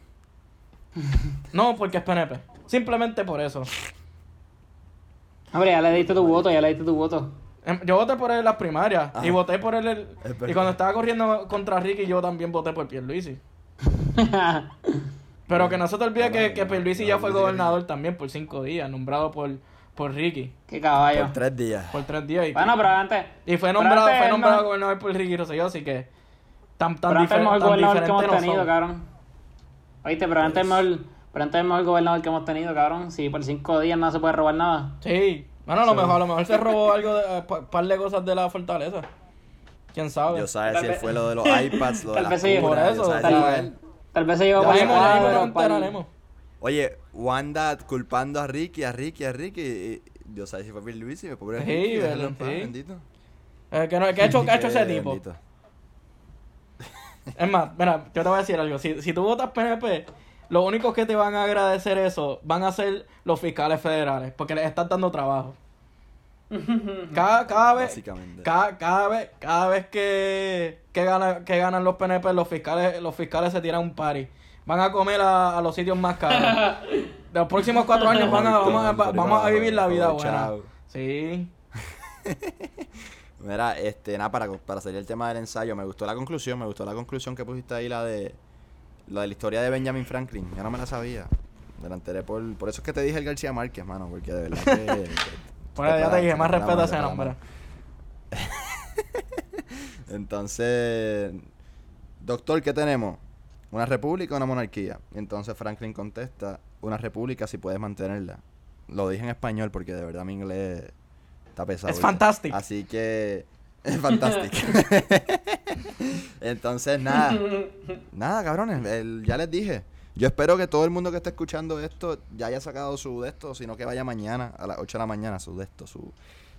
No, porque es PNP. Simplemente por eso. Hombre, ya le diste tu voto, ya le diste tu voto. Em, Yo voté por él en las primarias. Ah. Y voté por él. el- y cuando estaba corriendo contra Ricky, yo también voté por Pierluisi. <laughs> Pero que no se te olvide que, que Pierluisi ya fue gobernador también por cinco días, nombrado por, por Ricky. Qué caballo. Por tres días. Por tres días. Y, Bueno, pero antes. y fue nombrado, antes fue nombrado no- gobernador por Ricky Rosselló, así que tan, tan, Pero antes el mejor tan gobernador que hemos no tenido, son. cabrón. Oíste, pero antes el mejor, pero antes el mejor gobernador que hemos tenido, cabrón. Si por cinco días no se puede robar nada. Sí. Bueno, a lo mejor, a lo mejor se robó algo de, pa- par de cosas de la fortaleza. ¿Quién sabe? Yo sabes Tal si él vez- fue lo de los iPads, lo de tal las vez sí. curas, Por eso, tal. Tal vez se llevó para Oye, Wanda culpando a Ricky, a Ricky, a Ricky. y- Yo sabes si fue Pierluisi, me pobre Sí, Ricky, verdad, sí. bendito. Eh, ¿qué, no- qué ha hecho, qué ha hecho ese tipo? bendito. Es más, mira, yo te voy a decir algo. Si, si tú votas PNP, los únicos que te van a agradecer eso van a ser los fiscales federales, porque les están dando trabajo. <laughs> Cada, cada vez, Básicamente. cada, cada vez, cada vez que, que, gana- que ganan los PNP, los fiscales, los fiscales se tiran un party. Van a comer a, a los sitios más caros. De <laughs> los próximos cuatro años van a, vamos, a, vamos a vivir la vida buena. Sí. <laughs> Mira, este, nada, para, para salir el tema del ensayo, me gustó la conclusión, me gustó la conclusión que pusiste ahí, la de la de la historia de Benjamin Franklin. Yo no me la sabía. Me la enteré por, por eso es que te dije el García Márquez, mano, porque de verdad que... <laughs> Por ya te dije, más respeto a ese nombre. Entonces, doctor, ¿qué tenemos? ¿Una república o una monarquía? Y entonces Franklin contesta, una república si puedes mantenerla. Lo dije en español porque de verdad mi inglés está pesado. Es ¿viste? fantastic. Así que <laughs> es fantástico. <laughs> entonces, nada. Nada, cabrones, el- ya les dije. Yo espero que todo el mundo que esté escuchando esto ya haya sacado su de esto, sino que vaya mañana a las 8 de la mañana, su de esto, su,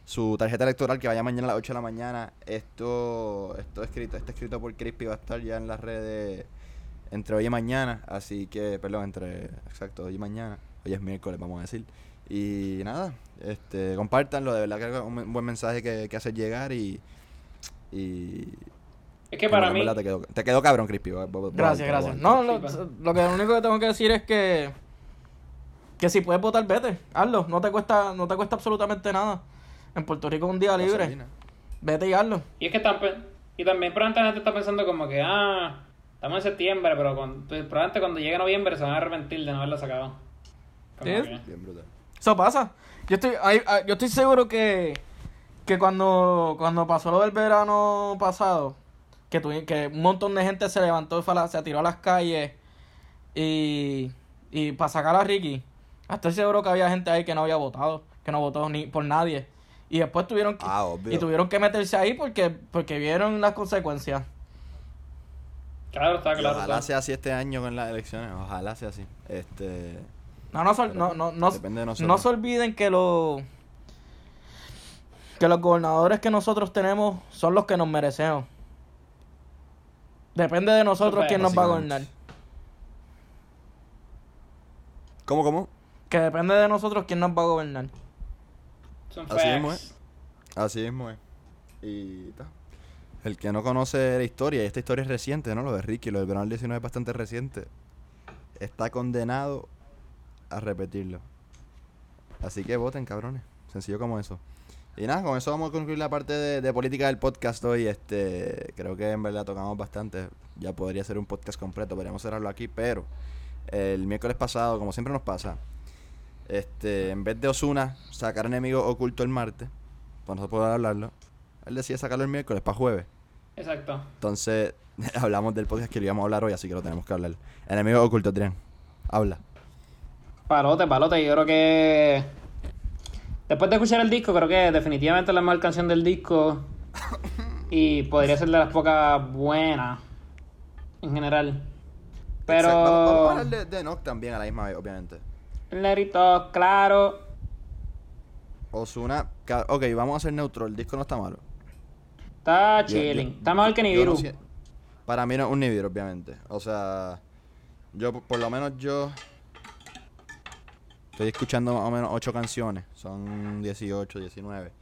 su tarjeta electoral que vaya mañana a las 8 de la mañana. Esto, esto escrito, este escrito por Crispy va a estar ya en las redes entre hoy y mañana, así que, perdón, entre, exacto, hoy y mañana. Hoy es miércoles, vamos a decir. Y nada, este, compártanlo, de verdad que es un buen mensaje que, que hacer llegar y... y Es que para mí. te quedó, te quedó cabrón, Crispy. voy a Gracias, a gracias. No, lo, lo que lo único que tengo que decir es que Que si puedes votar, vete, hazlo. No te cuesta, no te cuesta absolutamente nada. En Puerto Rico es un día libre. Vete y hazlo. Y es que están y también probablemente la gente está pensando como que, ah, estamos en septiembre, pero con- pues, probablemente cuando llegue noviembre se van a arrepentir de no haberlo sacado. Brutal. Eso pasa. Yo estoy, hay- hay- yo estoy seguro que, que cuando, cuando pasó lo del verano pasado, que, tuvi- que un montón de gente se levantó y se tiró a las calles y, y para sacar a Ricky, estoy seguro que había gente ahí que no había votado, que no votó ni por nadie. Y después tuvieron que, Ah, y tuvieron que meterse ahí porque, porque vieron las consecuencias. Claro, está Y claro. ojalá está. sea así este año con las elecciones. Ojalá sea así. Este. No, no, se- no, no, no, de no se olviden que los que los gobernadores que nosotros tenemos son los que nos merecemos. Depende de nosotros quién nos va a gobernar. ¿Cómo, cómo? Que depende de nosotros quién nos va a gobernar. Son Así mismo es. Así mismo es. Y ta. El que no conoce la historia, y esta historia es reciente, ¿no? Lo de Ricky, lo del verano del 19 es bastante reciente. Está condenado a repetirlo. Así que voten, cabrones. Sencillo como eso. Y nada, con eso vamos a concluir la parte de, de política del podcast hoy. Este, creo que en verdad tocamos bastante. Ya podría ser un podcast completo, podríamos cerrarlo aquí, pero el miércoles pasado, como siempre nos pasa, este, en vez de Osuna sacar enemigo oculto el martes, pues no puede hablarlo, él decía sacarlo el miércoles para jueves. Exacto. Entonces, <laughs> hablamos del podcast que lo íbamos a hablar hoy, así que lo tenemos que hablar. Enemigo oculto, Adrián. Habla. Palote, palote. Yo creo que. Después de escuchar el disco, creo que definitivamente es la mejor canción del disco. Y podría ser de las pocas buenas. En general. Pero. Vamos, a hablar de, de Enoch también a la misma vez, obviamente. El negrito, claro. Osuna, ok, vamos a ser neutro, el disco no está malo. Está Yo- chilling. yo- Está mejor que yo Nibiru. no para mí no es un Nibiru, obviamente. O sea, yo por lo menos yo estoy escuchando más o menos 8 canciones. Son 18, 19.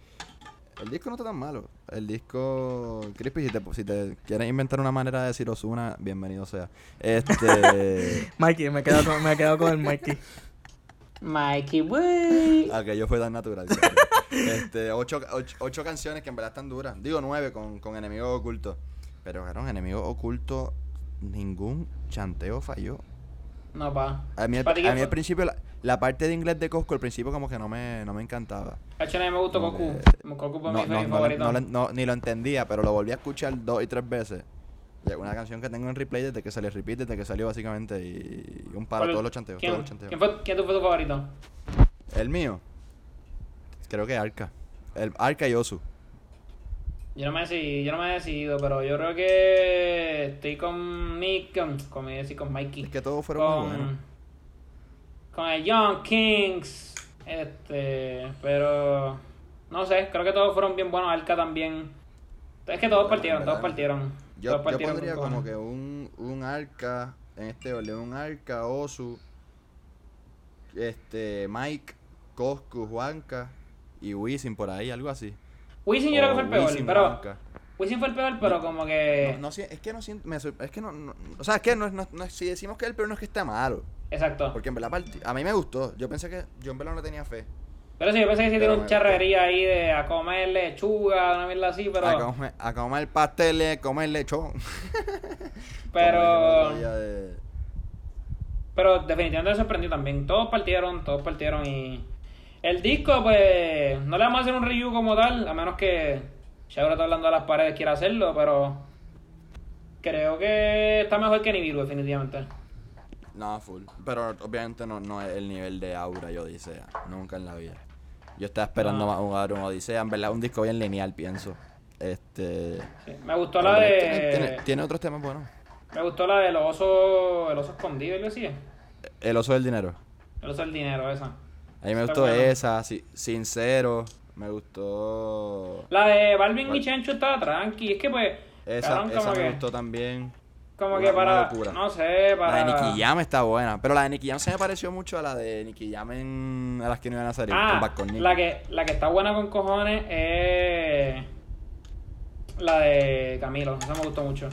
El disco no está tan malo. El disco, Crispy, si te, si te quieres inventar una manera de decir Osuna, bienvenido sea. Este, <laughs> Mikey, me he quedado con, me he quedado con el Mikey. <laughs> Mikey, wey. aquello fue tan natural. <laughs> este, ocho, ocho, ocho canciones que en verdad están duras. Digo nueve con, con Enemigo Oculto. Pero, cabrón, Enemigo Oculto, ningún chanteo falló. No, pa. A mí, al- principio, la, la parte de inglés de Costco, al principio como que no me, no me encantaba. A mí me gustó que- Goku fue No, mi no, favorito. no, no- no- ni lo entendía, pero lo volví a escuchar dos y tres veces. Una canción que tengo en replay desde que salió, repeat desde que salió básicamente. Y, y un paro, ¿Cuál- todos los chanteos, ¿Quién, todos los chanteos. ¿quién, fue, ¿Quién fue tu favorito? El mío, creo que Arca. El Arca y Osu. Yo no me he decidido, yo no me he decidido, pero yo creo que estoy con Nick, con, con, decir con Mikey. Es que todos fueron con, muy buenos. con el Young Kings, este, pero no sé, creo que todos fueron bien buenos, Alka también. Es que todos partieron, todos partieron. Yo, yo pondría como que un, un Arca, en este orden, un Arca, Osu, este, Mike, Coscu, Juanca y Wisin por ahí, algo así. Wisin yo creo que fue el peor, Wisin, pero Juanca. Wisin fue el peor, pero como que... No, no es que no siento, es que no, no- o sea, es que no, es- no, si decimos que es el peor no es que esté malo, Exacto. porque en verdad a mí me gustó, yo pensé que, yo en verdad no tenía fe. Pero sí, yo pensé que sí tiene un charrería ahí de a comer lechuga, una mierda así, pero... A, comer, a comer pasteles, comer lechón. <laughs> pero... De- Pero definitivamente me sorprendió también. Todos partieron, todos partieron y... El disco, pues... No le vamos a hacer un review como tal, a menos que... Si ahora está hablando de las paredes quiera hacerlo, pero... Creo que está mejor que Nibiru, definitivamente. No, full. Pero obviamente no, no es el nivel de Aura y Odisea. Nunca en la vida. Yo estaba esperando Ah. más jugar un Odisea. En verdad, un disco bien lineal, pienso. Este. Sí, Me gustó la de... Tiene, tiene- tiene otros temas buenos. Me gustó la del oso... El oso escondido, ¿y lo decía? El oso del dinero. El oso del dinero, esa. A mí me Está gustó bueno. esa. si- sincero. Me gustó. La de Balvin y Chencho estaba tranqui. Es que pues... Esa, me que- gustó también. Como Una- que para... locura. No sé, para... La de Nicky Jam está buena. Pero la de Nicky Jam se me pareció mucho a la de Nicky Jam en. a las que no iban a salir. con Ah, con Nicky. la que, la que está buena con cojones es la de Camilo, esa me gustó mucho.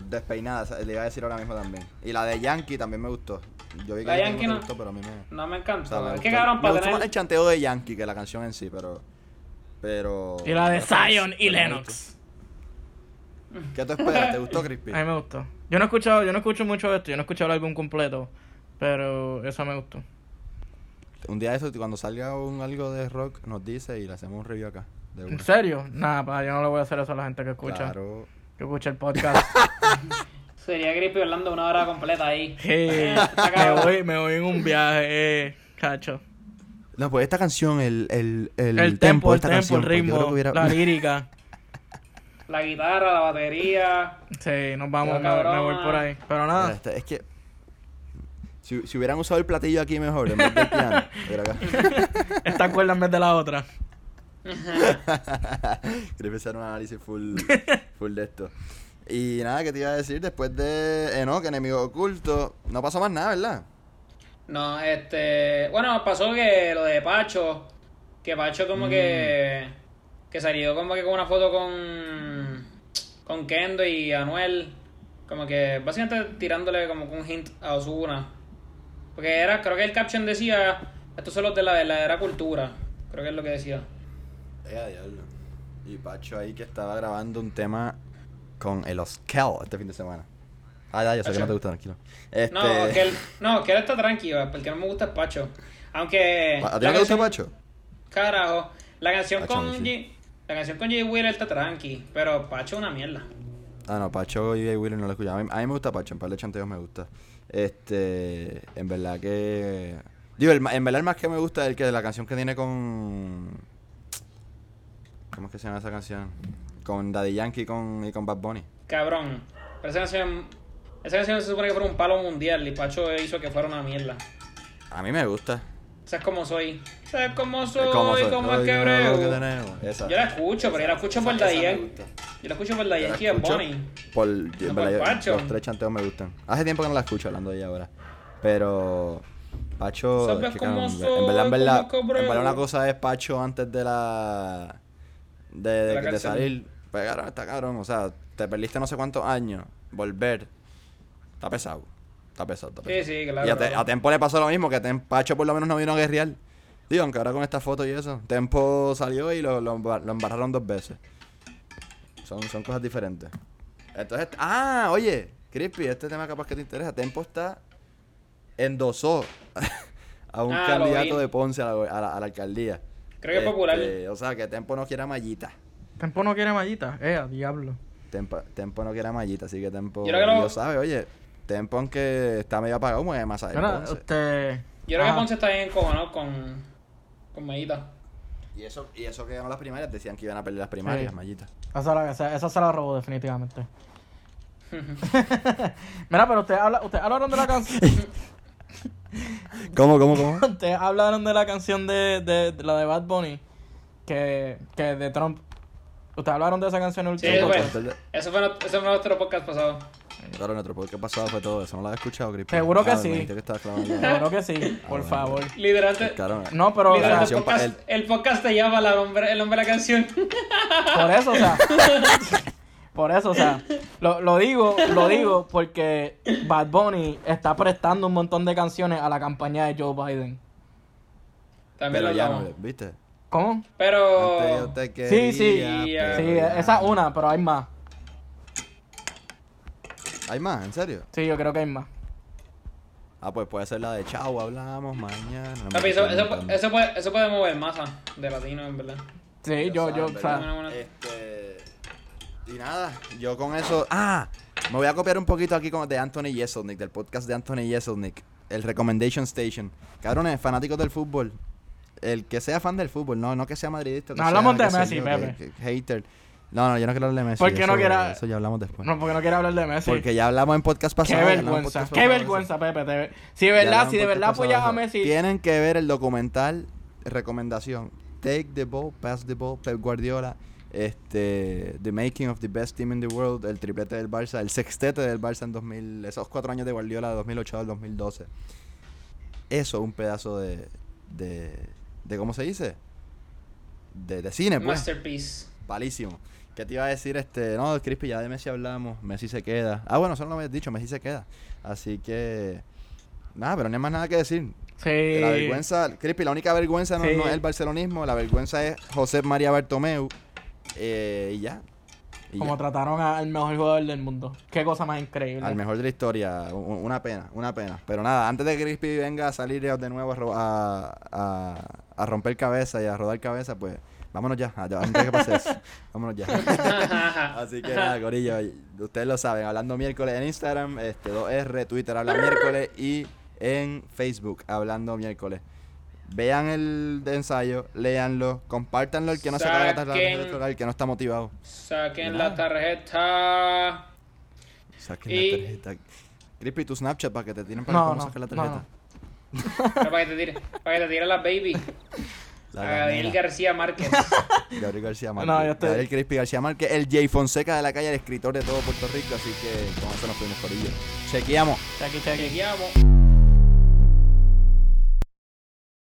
Despeinada, le iba a decir ahora mismo también. Y la de Yankee también me gustó. Yo vi que La Yankee no te gustó, pero a mí me... No me o encanta. sea, me es que cabrón, me para gustó más el chanteo de Yankee que la canción en sí, pero... Pero... Y la de Zion y me Lennox. ¿Qué tú esperas? ¿Te gustó, Crispy? A mí me gustó. Yo no he escuchado, yo no escucho mucho esto, yo no he escuchado el álbum completo, pero eso me gustó. Un día de eso, cuando salga un algo de rock, nos dice y le hacemos un review acá. De ¿En serio? Nada, pa, yo no le voy a hacer eso a la gente que escucha, Claro. que escucha el podcast. <laughs> Sería creepy hablando una hora completa ahí. <laughs> Está me voy, me voy en un viaje, eh, cacho. No, pues esta canción, el, el, el, El, tempo, esta tempo, canción, el pues, ritmo, hubiera- la lírica. <laughs> La guitarra, la batería. Sí, nos vamos, me, me voy por ahí. Pero nada, este, es que si, si hubieran usado el platillo aquí mejor en vez del piano. <laughs> Esta cuerda en vez de la otra. <laughs> Quería empezar un análisis full, full de esto. Y nada, ¿qué te iba a decir? Después de Enoch, Enemigo Oculto, no pasó más nada, ¿verdad? No, este. Bueno, pasó que lo de Pacho. Que Pacho como que. Que salió como que con una foto con. Con Kendo y Anuel. Como que básicamente tirándole como un hint a Osuna. Porque era, creo que el caption decía. Estos son los de la verdadera cultura. Creo que es lo que decía. Eh, diablo. Y Pacho ahí que estaba grabando un tema con el Oskel este fin de semana. Ah, ya, yo sé que no te gusta, tranquilo. Este... No, que él, no, que él está tranquilo, porque no me gusta es Pacho. Aunque. ¿A ti no te gusta Pacho? Carajo. La canción Pacho, con sí. La canción con Jay Wheeler está tranqui, pero Pacho es una mierda. Ah, no, Pacho y Jay Wheeler no lo escuchan. A mí, a mí me gusta Pacho, en par de chanteos me gusta. Este, en verdad que... Digo, el en verdad el más que me gusta es el que la canción que tiene con... ¿Cómo es que se llama esa canción? Con Daddy Yankee y con, y con Bad Bunny. Cabrón. Pero esa canción. Esa canción se supone que fuera un palo mundial y Pacho hizo que fuera una mierda. A mí me gusta. ¿Sabes cómo soy? ¿Sabes cómo soy? ¿Cómo soy? ¿Cómo es que brego? Yo la escucho, pero yo la escucho por gusta. Yo la escucho por Yo la Yankee y Bunny. Por, en por verdad, yo- Pacho. los tres chanteos me gustan. Hace tiempo que no la escucho hablando de ella ahora. Pero Pacho, ¿Sabes cómo soy? en verdad, en verdad, ¿Cómo es que en verdad una cosa es Pacho antes de la de, de, la de salir. Pues cabrón, está cabrón, o sea, te perdiste no sé cuántos años, volver. Está pesado. Está pesado, está Sí, pesado. sí, claro. y a, Te- claro. a Tempo le pasó lo mismo, que Tem- Pacho por lo menos no vino a guerrear. Digo, aunque ahora con esta foto y eso. Tempo salió y lo, lo, embar- lo embarraron dos veces. Son, son cosas diferentes. Entonces, ah, oye, Crispy, este tema capaz que te interesa. Tempo está endosó <laughs> a un Ah, candidato de Ponce a la, a la- a la alcaldía. Creo que es popular. Este, O sea, que Tempo no quiere Mallita. Tempo no quiere mallita, eh, a diablo. Tempo, Tempo no quiere Mallita, así que Tempo Yo creo que lo- Dios sabe, oye, Tempo aunque está medio apagado, mueve más a Mira, Ponce. usted... Yo creo que Ponce está bien encojonado con. Con Medita. Y eso, y eso que ganó las primarias, decían que iban a perder las primarias, Sí. Mallita. Esa, esa, esa se la robó definitivamente. <laughs> Mira, pero ustedes habla, usted hablaron de la canción. ¿Cómo, cómo, cómo? <laughs> ustedes hablaron de la canción de, de, de la de Bad Bunny. Que, que de Trump. Ustedes hablaron de esa canción en el Sí, último eso podcast? fue, eso fue, eso fue nuestro podcast pasado. Claro, nuestro podcast pasado fue todo eso, ¿no lo has escuchado, Crispy? Seguro que Ah, sí. dijiste que. Seguro que sí, por favor. Claro, No, pero o sea, el, podcast, el podcast te llama la nombre, el nombre de la canción. por eso, o sea. <laughs> Por eso, o sea, lo, lo digo, lo digo porque Bad Bunny está prestando un montón de canciones a la campaña de Joe Biden. También Pero lo ya no, ¿viste? ¿Cómo? Pero. Antes yo te Sí, sí, Sí, pero esa es una, pero hay más. ¿Hay más? ¿En serio? Sí, yo creo que hay más. Ah, pues puede ser la de Chao, hablamos mañana. Papi, eso, eso, puede, eso puede mover masa de latino, en verdad. Sí, yo, yo, o. Este. Y nada, yo con eso. Ah, me voy a copiar un poquito aquí con, de Anthony Jeselnik, del podcast de Anthony Jeselnik, el Recommendation Station. Cabrones, fanáticos del fútbol. El que sea fan del fútbol, no, no que sea madridista. que No hablamos de Messi, Pepe. hater. No, no, yo no quiero hablar de Messi. ¿Por qué no eso- quiera- Eso ya hablamos después. no, porque no quiero hablar de Messi. Porque ya hablamos en podcast Qué pasado. en vergüenza, qué vergüenza, Pepe. te- Si de verdad, si de verdad apoyas a. Messi, Tienen que ver el documental, recomendación. Take the ball, pass the ball, Pep Guardiola. Este, The Making of the Best Team in the World, el triplete del Barça, el sextete del Barça en 2000, esos cuatro años de Guardiola de 2008 al 2012. Eso, un pedazo de, de, de ¿cómo se dice? De, de cine, pues. Masterpiece. Palísimo. ¿Qué te iba a decir? Este, no, Crispy, ya de Messi hablamos. Messi se queda. Ah, bueno, eso no lo habías dicho, Messi se queda. Así que Nada, pero no hay más nada que decir. Sí. La vergüenza, Crispy, la única vergüenza no, Sí. no es el barcelonismo, la vergüenza es José María Bartomeu. eh, y ya. Y Como ya. trataron al mejor jugador del mundo. Qué cosa más increíble. Al mejor de la historia. Una pena, una pena. Pero nada, antes de que Crispy venga a salir de nuevo a romper cabeza y a rodar cabeza, pues vámonos ya. Antes que pase eso. Vámonos ya. Así que nada, Corillo. Ustedes lo saben. Hablando miércoles en Instagram, este 2R, Twitter habla miércoles y en Facebook hablando miércoles. Vean el de ensayo, léanlo, compártanlo el que no se acaba de la tarjeta, el que no está motivado. Saquen la tarjeta. Saquen Y- la tarjeta. Crispy, tu Snapchat para que te tiren para No, cómo no, sacar la no, tarjeta. Para que te tire, para que te tire la baby. <laughs> La a Gabriel. García Márquez. <laughs> Gabriel García Márquez. No, yo estoy- Gabriel Crispy García Márquez, el Jay Fonseca de la calle, el escritor de todo Puerto Rico. Así que con eso nos fuimos por ello. Chequeamos. Chequi, chequi. Chequeamos.